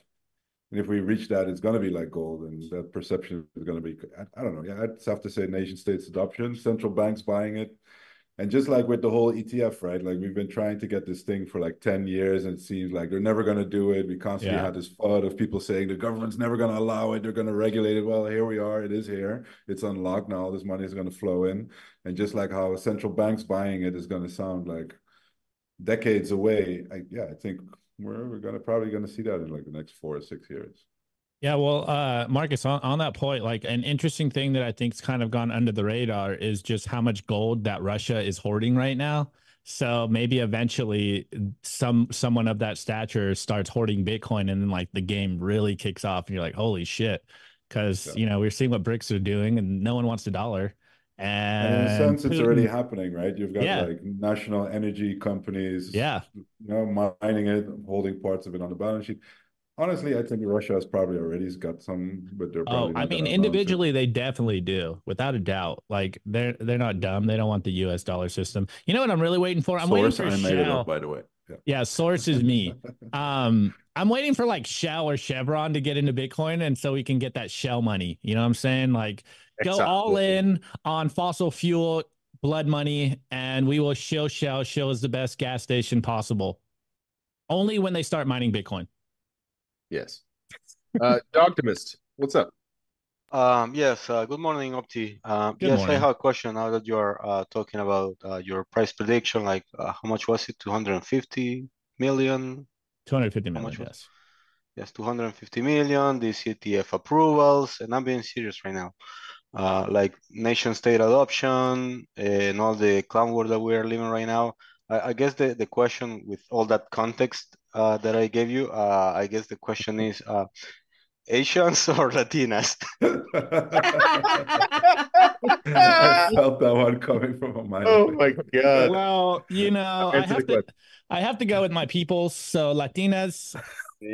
and if we reach that, it's going to be like gold, and that perception is going to be. I, I don't know. Yeah, I'd have to say nation states adoption, central banks buying it, and just like with the whole ETF, right? Like we've been trying to get this thing for like ten years, and it seems like they're never going to do it. We constantly Yeah. had this flood of people saying the government's never going to allow it. They're going to regulate it. Well, here we are. It is here. It's unlocked now. All this money is going to flow in. And just like how central banks buying it is going to sound like decades away, I, yeah, I think we're, we're to probably going to see that in like the next four or six years. Yeah, well, uh, Marcus, on, on that point, like an interesting thing that I think's kind of gone under the radar is just how much gold that Russia is hoarding right now. So maybe eventually some someone of that stature starts hoarding Bitcoin and then like the game really kicks off and you're like, holy shit. Cause Yeah. you know, we're seeing what BRICS are doing and no one wants a dollar. And And, in a sense, it's already happening, right? You've got Yeah. like national energy companies, Yeah. you know, mining it, holding parts of it on the balance sheet. Honestly, I think Russia has probably already got some, but they're Oh, probably I mean, gonna announce it. individually, they definitely do, without a doubt. Like they're they're not dumb. They don't want the U.S. dollar system. You know what I'm really waiting for? I'm Source, waiting for I made it Shell. up, by the way. Yeah. Yeah, source is me. Um, I'm waiting for like Shell or Chevron to get into Bitcoin, and so we can get that Shell money. You know what I'm saying? Like, go Exxon. all in on fossil fuel blood money, and we will show Shell. Shell is the best gas station possible. Only when they start mining Bitcoin. Yes. Uh, Dogtimist, what's up? Um, yes, uh, good morning, Opti. Um, Good yes, morning. I have a question now that you are uh, talking about uh, your price prediction. Like, uh, how much was it? 250 million 250 million How million. much was- Yes. Yes, 250 million, the ETF approvals, and I'm being serious right now. Uh, like nation state adoption and all the clown world that we are living right now. I, I guess the, the question with all that context uh, that I gave you, uh, I guess the question is uh, Asians or Latinas? I felt that one coming from a mile Oh my god. Well, you know, I have to question. I have to go with my peoples. So Latinas,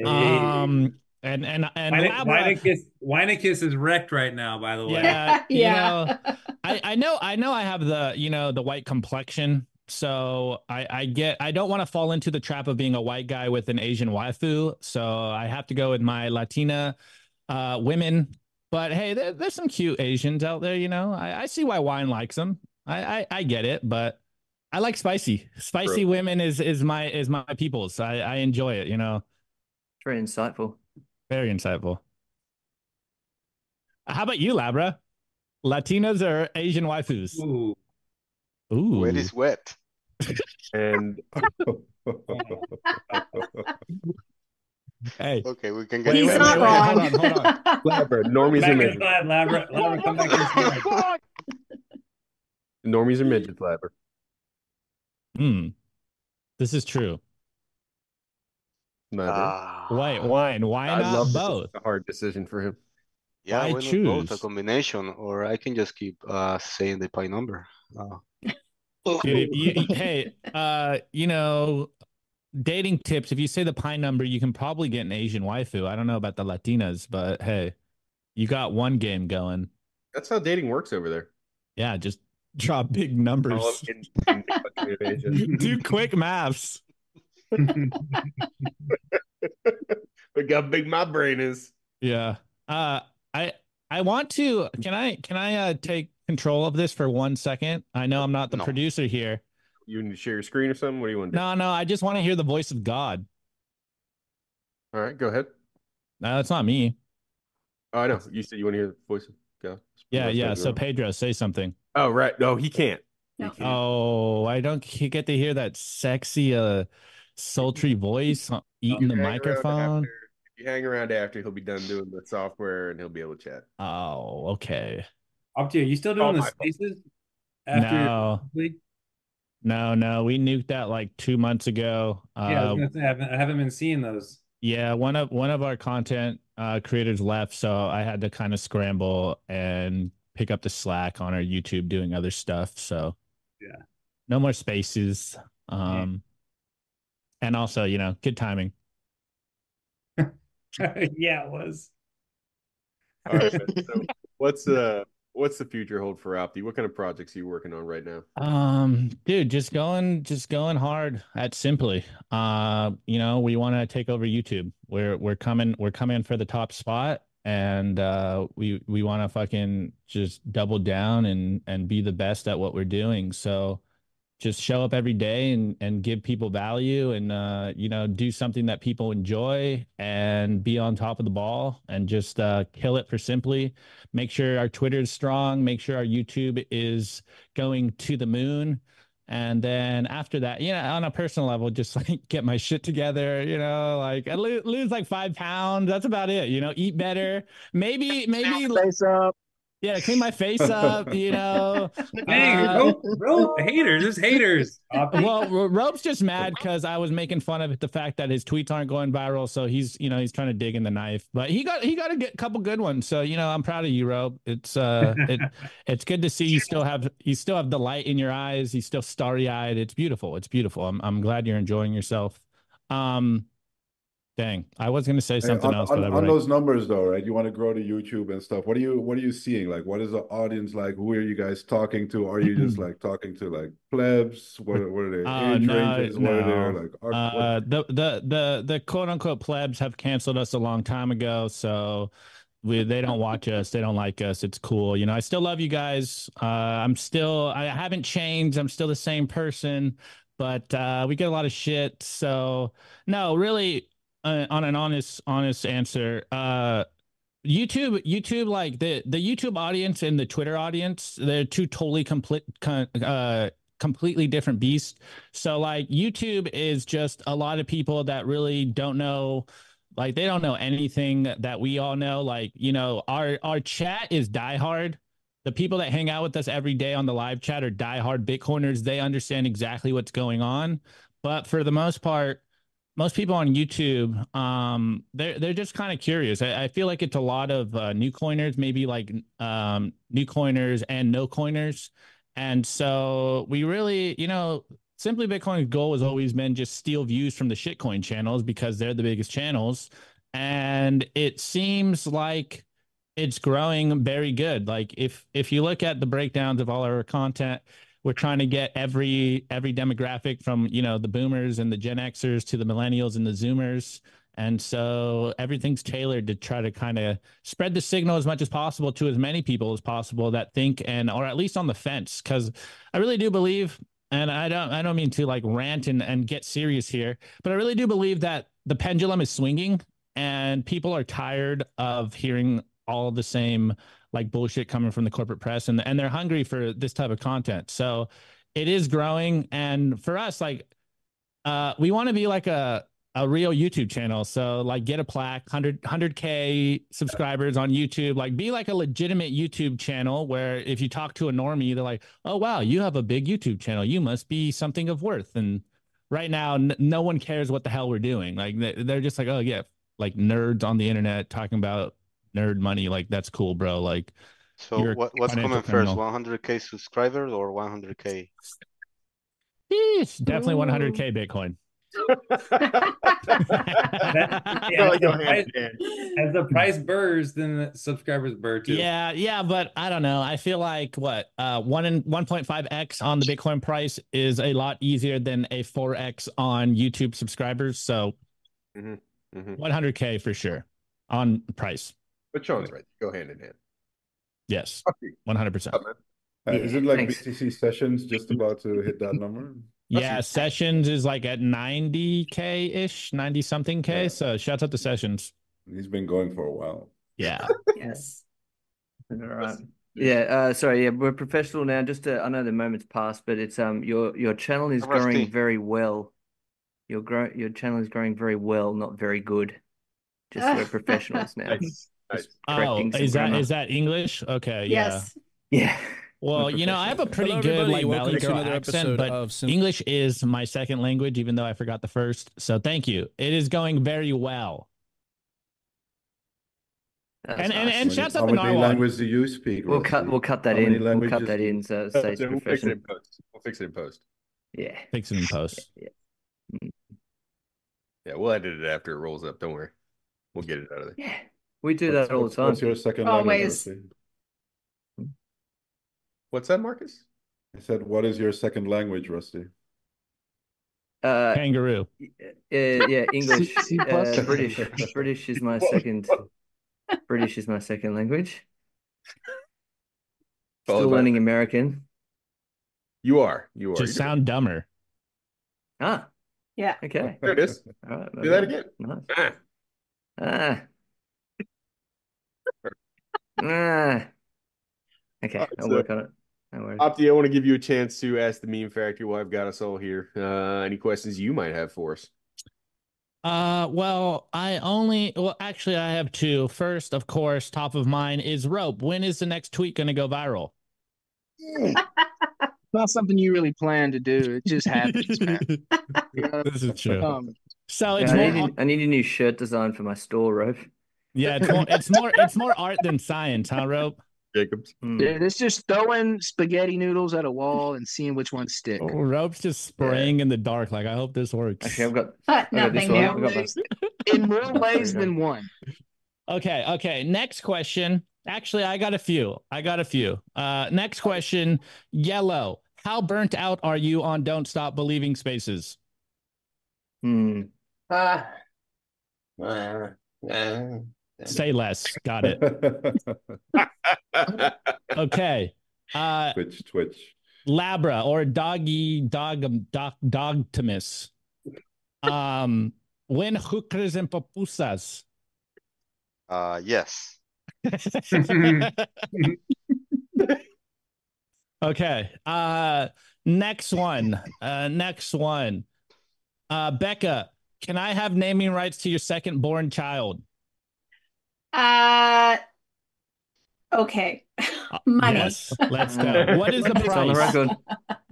um, and and and Weine- Labra- Weinekis, Weinekis is wrecked right now, by the way. Yeah, you yeah. know, I, I know I know I have the you know the white complexion So I, I get I don't want to fall into the trap of being a white guy with an Asian waifu. So I have to go with my Latina uh, women. But hey, there, there's some cute Asians out there. You know, I, I see why wine likes them. I, I I get it, but I like spicy. Spicy True. women is is my is my people's. I I enjoy it. You know, Very insightful. Very insightful. How about you, Labra? Latinas or Asian waifus? Ooh. Ooh, Wet is wet. And hey, Okay, we can get He's wait, not wait, wrong. hold on, hold on. Labra, normies Back are in midgets. Labra. Labra, come back in. Normies are midgets, Labra. Hmm. This is true. Labra. Ah, Why wine? Why I not love both? A hard decision for him. yeah, why why not both? A combination, or I can just keep uh saying the pi number. Uh, Dude, you- you- hey, uh, you know, dating tips. If you say the pi number, you can probably get an Asian waifu. I don't know about the Latinas, but hey, you got one game going. That's how dating works over there. Yeah, just draw big numbers. All in- in the country of Asia. Do quick maths. Look how big my brain is. Yeah. Uh, I I want to. Can I can I uh take control of this for one second? I know I'm not the No. producer here. You need to share your screen or something? What do you want to do? No, no. I just want to hear the voice of God. All right, go ahead. No, that's not me. Oh, I know. You said you want to hear the voice of God. Yeah, yeah. not So. Pedro, say something. Oh, right. No, he can't. He No. can't. Oh, I don't get to hear that sexy, uh, sultry voice eating the You hang around microphone. after- If you hang around after, he'll be done doing the software and he'll be able to chat. Oh, okay. Up to you. You still Oh, doing the spaces after No, no, no. We nuked that like two months ago. Yeah, I Uh, was say, I haven't, I haven't been seeing those. Yeah, one of one of our content uh, creators left, so I had to kind of scramble and pick up the slack on our YouTube doing other stuff. So Yeah. no more spaces. Yeah. And also, you know, good timing. yeah, it was. All right. So what's uh what's the future hold for Opti? What kind of projects are you working on right now? Um, dude, just going, just going hard at Simply. Uh, you know, we want to take over YouTube. We're we're coming, we're coming for the top spot, and uh, we we want to fucking just double down and and be the best at what we're doing. So just show up every day and and give people value and uh you know do something that people enjoy and be on top of the ball and just uh kill it for simply. Make sure our twitter is strong. Make sure our youtube is going to the moon. And then after that you know on a personal level just like get my shit together you know like I lo- lose like five pounds. That's about it you know eat better. Maybe maybe Face up. Yeah clean my face up you know Dang, Uh, rope, rope, haters, there's haters. Well, Rope's just mad because I was making fun of the fact that his tweets aren't going viral, so he's you know he's trying to dig in the knife. But he got he got a good, couple good ones, so you know I'm proud of you, Rope. It's uh it it's good to see you still have you still have the light in your eyes. You still starry eyed. It's beautiful. It's beautiful. I'm I'm glad you're enjoying yourself. Um, dang, I was gonna say something on, else, on, on those numbers though, right? You want to grow to YouTube and stuff. What are you what are you seeing? Like what is the audience like? Who are you guys talking to? Are you just like talking to like plebs? What are, what are their Uh, age no, ranges? What are no. like art, Uh, the the the the quote unquote plebs have canceled us a long time ago, so we they don't watch us, they don't like us. It's cool, you know. I still love you guys. Uh, I'm still I haven't changed. I'm still the same person, but uh, we get a lot of shit. So no, really, uh, on an honest honest answer, uh, YouTube, YouTube, like the the YouTube audience and the Twitter audience, they're two totally complete, uh, completely different beasts. So like YouTube is just a lot of people that really don't know, like they don't know anything that we all know. Like you know, our our chat is diehard. The people that hang out with us every day on the live chat are diehard Bitcoiners. They understand exactly what's going on. But for the most part, most people on YouTube, um, they're they're just kind of curious. I, I feel like it's a lot of uh, new coiners, maybe like um, new coiners and no coiners, and so we really, you know, simply Bitcoin's goal has always been just steal views from the shitcoin channels because they're the biggest channels, and it seems like it's growing very good. Like if if you look at the breakdowns of all our content, we're trying to get every every demographic from you know the boomers and the Gen Xers to the millennials and the Zoomers. And so everything's tailored to try to kind of spread the signal as much as possible to as many people as possible that think and or at least on the fence. Cause I really do believe, and I don't I don't mean to like rant and, and get serious here, but I really do believe that the pendulum is swinging and people are tired of hearing all the same like bullshit coming from the corporate press and and they're hungry for this type of content. So it is growing and for us like uh we want to be like a a real YouTube channel. So like get a plaque, 100 100k subscribers on YouTube, like be like a legitimate YouTube channel where if you talk to a normie they're like, "Oh wow, you have a big YouTube channel. You must be something of worth." And right now n- no one cares what the hell we're doing. Like they- they're just like, "Oh yeah, like nerds on the internet talking about nerd money. Like that's cool, bro." Like So what what's financial coming first, 100k subscribers or 100k? Yeesh, definitely 100k Bitcoin. That- yeah, Go- as, the hand price, in as the price burrs, then the subscribers burr too. Yeah, yeah, but I don't know. I feel like what uh one and one point five x on the Bitcoin price is a lot easier than a four x on YouTube subscribers. So Mhm, mhm. one hundred k for sure on price. But Sean's right. Go hand in hand. Yes, one hundred percent. Up, man. Uh, Yeah, is it like thanks. BTC sessions just about to hit that number? Yeah, sessions is like at ninety k ish, ninety something k. Yeah. So shouts out to sessions. He's been going for a while. Yeah, yes. All right. Yeah, uh, sorry, yeah, we're professional now. Just to, I know the moment's passed, but it's um your your channel is Rusty. growing very well. Your grow your channel is growing very well, not very good. Just we're professionals now. Nice. Nice. Oh, is that grammar. is that English? Okay, yeah. Yes. Yeah. Well, you know, I have a pretty Hello, good everybody. like Welcome Valley to Girl another accent, but Sim- English is my second language, even though I forgot the first. So thank you. It is going very well. That's And- and- nice. and How many- shout out How to many Narwhal. languages do you speak? We'll cut we'll cut that How in. We'll cut that in so it Oh, stays so we'll fix it in post. We'll fix it in post. Yeah. Fix it in post. Yeah, we'll edit it after it rolls up. Don't worry. We'll get it out of there. Yeah. We do What's- that all the time. What's your second language? Always. Rusty? What's that, Marcus? I said, what is your second language, Rusty? Uh, Kangaroo. uh, yeah, English, C plus? uh, British. British is my second. British is my second language. Followed Still by- learning American. You are. You are. Just You're- sound dumber. Ah, Yeah. okay. There it is. All right. Do that again. Nice. Ah. Ah. Ah. Okay, Alright, I'll so- work on it. No worries. Opti, I want to give you a chance to ask the meme factory while I've got us all here. Uh, any questions you might have for us? Uh, well, I only well, actually, I have two. First, of course, top of mind is rope. When is the next tweet going to go viral? Not something you really plan to do. It just happens, man. This is true. um, So Yeah, I more, need, a- I need a new shirt design for my store, Rope. Yeah, it's more, it's more, it's more art than science, huh, rope? Jacobs. Yeah, it's just throwing spaghetti noodles at a wall and seeing which ones stick. Oh, rope's just spraying in the dark. Like, I hope this works. Actually, I've got, I got nothing one. new. Got In more ways than one. Okay, okay. Next question. Actually, I got a few. I got a few. Uh next question. Yellow. How burnt out are you on Don't Stop Believing Spaces? hmm. Ah. Uh, uh, Say less. Got it. Okay. Uh Twitch, Twitch. Labra or doggy dog dog dogtimus. Um when hookers and pupusas. Uh, yes. okay. Uh next one. Uh next one. Uh Becca, can I have naming rights to your second born child? Uh okay. Money. Yes, let's go. What is the It's on the price? record.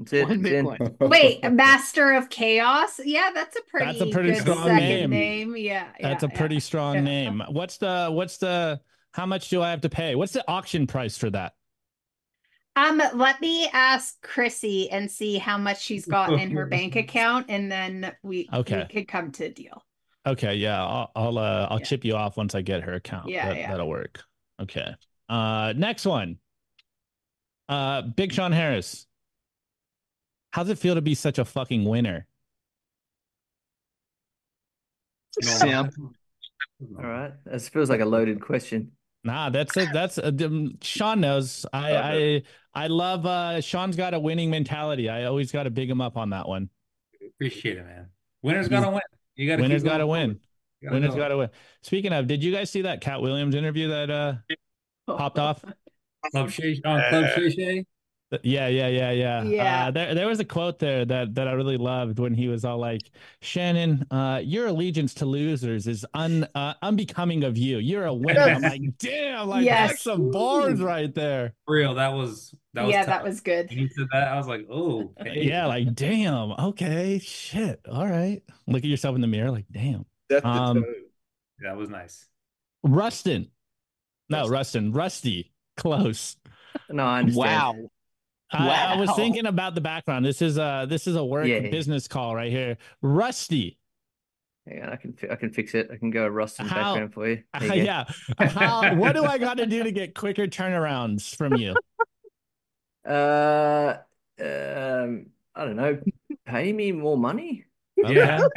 It's it. One It's. Bitcoin. Wait, Master of Chaos? Yeah, that's a pretty, That's a pretty good strong name. name. Yeah. That's yeah, a pretty yeah. strong Yeah. name. What's the what's the how much do I have to pay? What's the auction price for that? Um, let me ask Chrissy and see how much she's got in her bank account, and then we, Okay. we could come to a deal. Okay, yeah, I'll I'll uh, I'll Yeah. chip you off once I get her account. Yeah, That, yeah. that'll work. Okay. Uh, next one. Uh, Big Sean Harris. How's it feel to be such a fucking winner? Sam. All right. This feels like a loaded question. Nah, that's it. That's uh, um, Sean knows. I I I love. uh Sean's got a winning mentality. I always got to big him up on that one. Appreciate it, man. Winners gonna win. You gotta Winners got to win. gotta Winners got to win. Speaking of, did you guys see that Katt Williams interview that uh popped off? Club Shay on Club Shay Shay. Yeah, yeah, yeah, yeah. Yeah. Uh, there, there was a quote there that that I really loved when he was all like, "Shannon, uh, your allegiance to losers is un uh, unbecoming of you. You're a winner." I'm like, "Damn, like Yes. that's some bars right there." For real, that was that was yeah, tough. that was good. When he said that, I was like, oh, hey. Yeah, like damn. Okay, shit. All right. Look at yourself in the mirror, like damn. Um, tone. that was nice. Rustin, no, Rustin, Rusty, close. No, I understand. Wow. I, I was thinking about the background. This is a this is a work Yeah. business call right here. Rusty. Yeah, I can I can fix it. I can go Rustin How- background for you. There Uh, yeah. How, what do I got to do to get quicker turnarounds from you? Uh, um, I don't know. Pay me more money. Okay.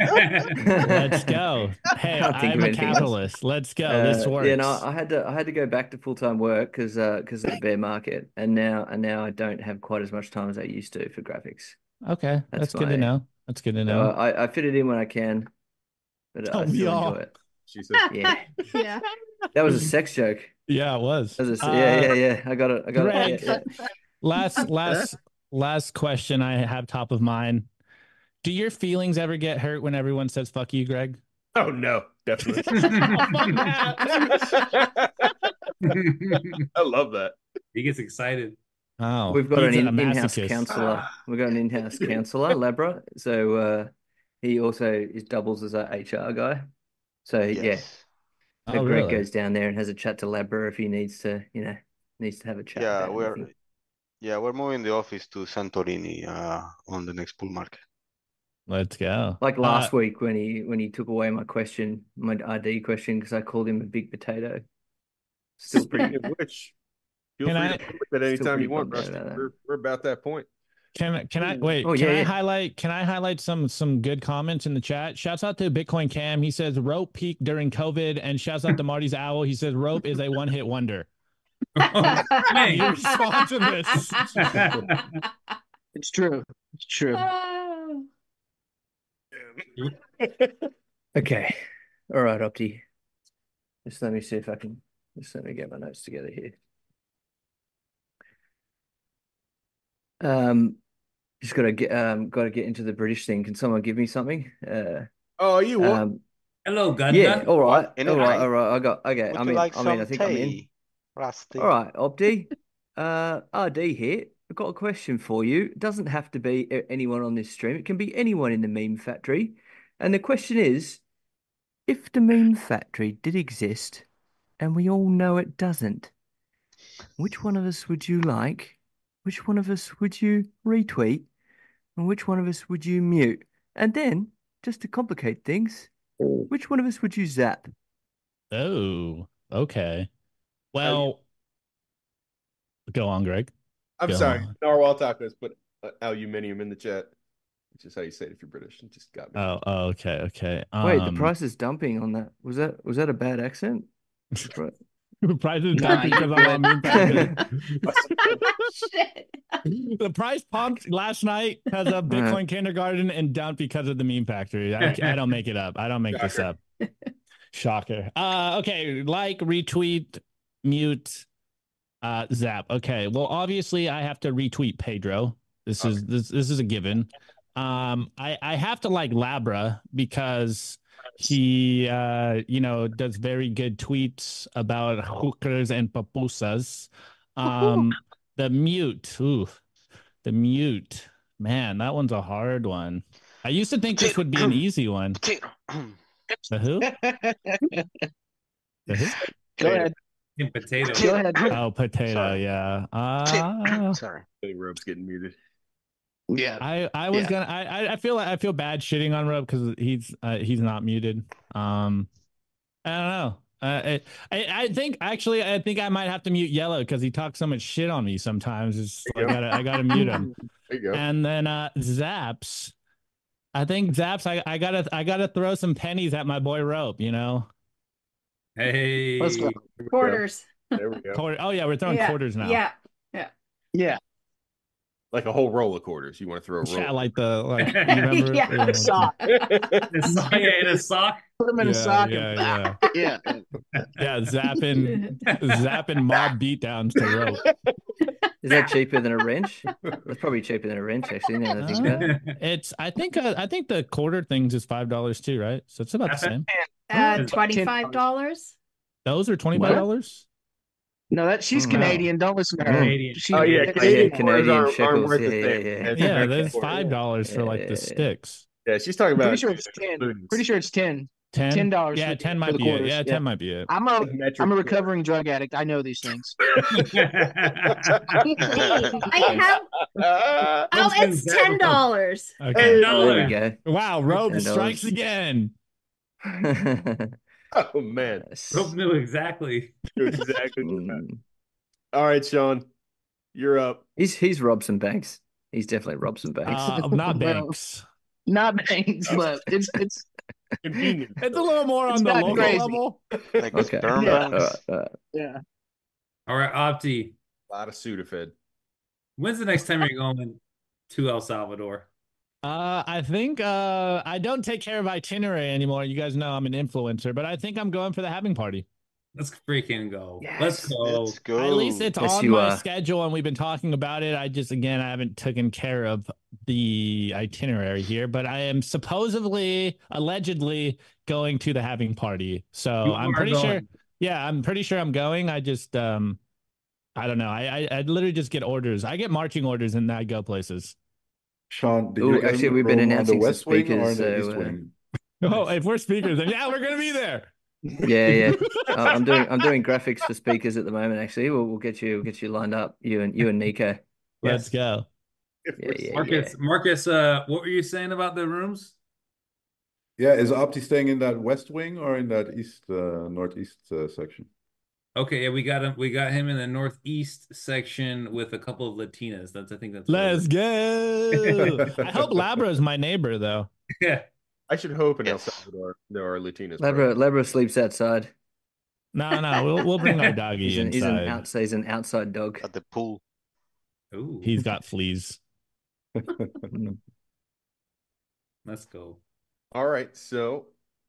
Let's go. Hey, Can't think I'm a anything else. capitalist. Let's go. this Uh, works. Yeah, no, I had to I had to go back to full time work because uh because of the bear market, and now and now I don't have quite as much time as I used to for graphics. okay, that's, That's good to know. That's good to So know. I I fit it in when I can, but I Don't we still all? enjoy it. She said, Yeah, yeah. that was a sex joke. yeah, it was. Was a, Uh, yeah, yeah, yeah. I got it. I got Greg. it. Yeah, yeah. Last, last, last question I have top of mind. Do your feelings ever get hurt when everyone says "fuck you," Greg? "Oh no, definitely." I love that. he gets excited. Oh, We've got an in, in-house masochist. counselor. We've got an in-house counselor, Labra. So uh, he also is doubles as our HR guy. So yeah, so Oh, Greg really? goes down there and has a chat to Labra if he needs to, you know, needs to have a chat. Yeah, we're anything. yeah, we're moving the office to Santorini uh on the next bull market. Let's go. like Uh, last week when he when he took away my question, my RD question, because I called him a big potato. Still pretty. good. of which, feel Can free I- to flip it anytime you want, Rusty. We're, we're about that point. Can can I wait? Oh, can yeah, I highlight? Can I highlight some some good comments in the chat? Shouts out to Bitcoin Cam. He says rope peaked during COVID, and shouts out to Marty's owl. He says rope is a one hit wonder. Hey. You respond to this. It's true. It's true. Oh. Okay. All right, Opti. Just let me see if I can just let me get my notes together here. Um just gotta get um gotta get into the British thing. Can someone give me something? Uh Oh, you what? um Hello, Gunda. yeah, all right. Any All right, time. all right. I got okay. Would I you mean like I mean I think I'm in. Rusty? All right, Opti. Uh, RD here. I've got a question for you. It doesn't have to be uh, anyone on this stream. It can be anyone in the meme factory. And the question is, if the meme factory did exist, and we all know it doesn't, which one of us would you like? Which one of us would you retweet? And which one of us would you mute? And then, just to complicate things, oh. which one of us would you zap? Oh, okay. Well, go on, Greg. I'm Go sorry. on. Narwhal Tacos put uh, aluminium in the chat, which is how you say it if you're British. It just got me. Oh, oh, okay, okay. Wait, the Um, price is dumping on that. Was that was that a bad accent? The price is Nah, dumping because I'm on meme factory. Shit. the price pumped last night because of Bitcoin kindergarten and dumped because of the meme factory. I, I don't make it up. I don't make this up. Shocker. Uh, okay. Like, retweet, mute, uh, zap. Okay. Well, obviously, I have to retweet Pedro. This is this this is a given. Um, I I have to like Labra because he uh you know does very good tweets about hookers and pupusas. Um, the mute. Ooh, the mute. Man, that one's a hard one. I used to think this would be an easy one. The who? The who? Go ahead. And potato. Go ahead. Oh, potato. Sorry. Yeah. Uh, Sorry. I think Rope's getting muted. Yeah. I I was Yeah. gonna. I I- I feel like I feel bad shitting on Rob because he's uh, he's not muted. Um, I don't know. Uh, I, I I think actually I think I might have to mute Yellow because he talks so much shit on me sometimes. It's, I gotta I gotta mute him. There you go. And then uh Zaps. I think Zaps. I, I gotta I gotta throw some pennies at my boy Rope. You know. Hey. Let's go. There we go. Quarters. There we go. Quarter, oh yeah, we're throwing yeah. quarters now. Yeah. Yeah. Yeah. Like a whole roll of quarters. You want to throw a roll? Yeah, like the like. You remember? Yeah. Yeah. Sock. In a sock, yeah, in a sock. Put them in a sock. yeah, and, yeah. Yeah, zapping zapping mob beatdowns to rope. Is that cheaper than a wrench? That's probably cheaper than a wrench, actually. Now that I think about it. It's I think uh, I think the quarter things is five dollars too, right? So it's about the same. Uh, twenty-five dollars. Those are twenty five dollars. No, that she's Oh, Canadian. Don't listen to her. Canadian. She, Oh yeah, yeah, Canadian, Canadian quarters aren't- aren't worth the Yeah, yeah, yeah. That's there's five dollars for like the sticks. Yeah, she's talking about. Pretty sure it's ten. spoons. Pretty sure it's ten. Ten. Ten dollars Yeah, ten might the be it. quarters, Yeah, yeah. ten might be it. I'm a Metric I'm a recovering drug addict. I know these things. I have. Oh, it's ten dollars. Okay. There we go. Wow, Rope $10. strikes again. oh man, Rope knew exactly. exactly. Mm. All right, Sean, you're up. he's he's robbed some banks. He's definitely robbed some banks. Uh, not Well, banks. Not banks, but it's it's Convenient. It's a little more It's on the local crazy. level. Like Okay. Yeah. All banks. right, all right. yeah. All right, Opti. A lot of Sudafed. When's the next time you're going to El Salvador? Uh, I think uh, I don't take care of itinerary anymore. You guys know I'm an influencer, but I think I'm going for the halving party. Let's freaking go. Yes. Let's go. Let's go. At least it's Yes, on my are. schedule, and we've been talking about it. I just again I haven't taken care of the itinerary here, but I am supposedly, allegedly going to the halving party. So You I'm are pretty sure. Yeah, I'm pretty sure I'm going. I just um, I don't know. I I, I literally just get orders. I get marching orders, and I go places. Sean, did Ooh, you actually, we've been room on the announcing some West Wing or in speakers, the so, East uh, Wing? Oh, if we're speakers, then yeah, we're gonna be there. Yeah, yeah. Uh, I'm doing I'm doing graphics for speakers at the moment. Actually, we'll, we'll get you we'll get you lined up. You and you and Nico. Let's Yes. go. Yeah, we're- yeah, Marcus, Marcus, uh, what were you saying about the rooms? Yeah, is Opti staying in that West Wing or in that East, uh, Northeast uh, section? Okay, yeah, we got him. We got him in the northeast section with a couple of Latinas. That's I think that's. Let's go. I hope Labra is my neighbor though. Yeah. I should hope in El Salvador there are Latinas. Labra Labra sleeps outside. No, no, we'll we'll bring our doggy He's an, he's an inside. outside he's an outside dog. At the pool. Ooh, He's got fleas. let's go. All right, so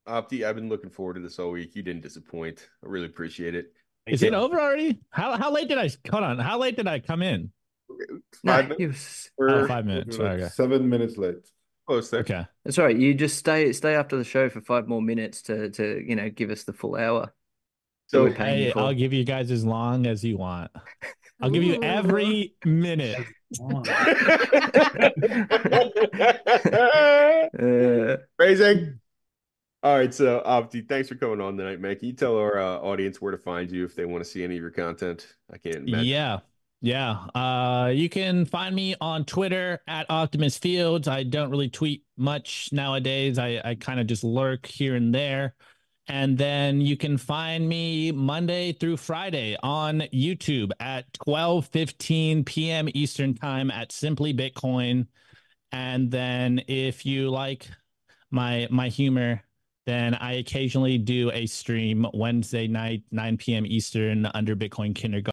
Opti, I've been looking forward to this all week. You didn't disappoint. I really appreciate it. Is it over already? How how late did I hold on? How late did I come in? Five he minutes. was, Oh, five minutes. We're Okay. Seven minutes late. Close there. Okay. that's all right. You just stay stay after the show for five more minutes to to you know give us the full hour. So We're paying you Hey. I'll give you guys as long as you want. I'll give you every minute. Come on. Uh, Phrasing. All right, so Opti, thanks for coming on tonight, man. Can you tell our uh, audience where to find you if they want to see any of your content? I can't imagine. Yeah. Yeah. Uh you can find me on Twitter at Optimist Fields. I don't really tweet much nowadays. I, I kind of just lurk here and there. And then you can find me Monday through Friday on YouTube at 12 15 p.m. Eastern time at Simply Bitcoin. And then if you like my my humor, then I occasionally do a stream Wednesday night, 9 p.m. Eastern under Bitcoin Kindergarten.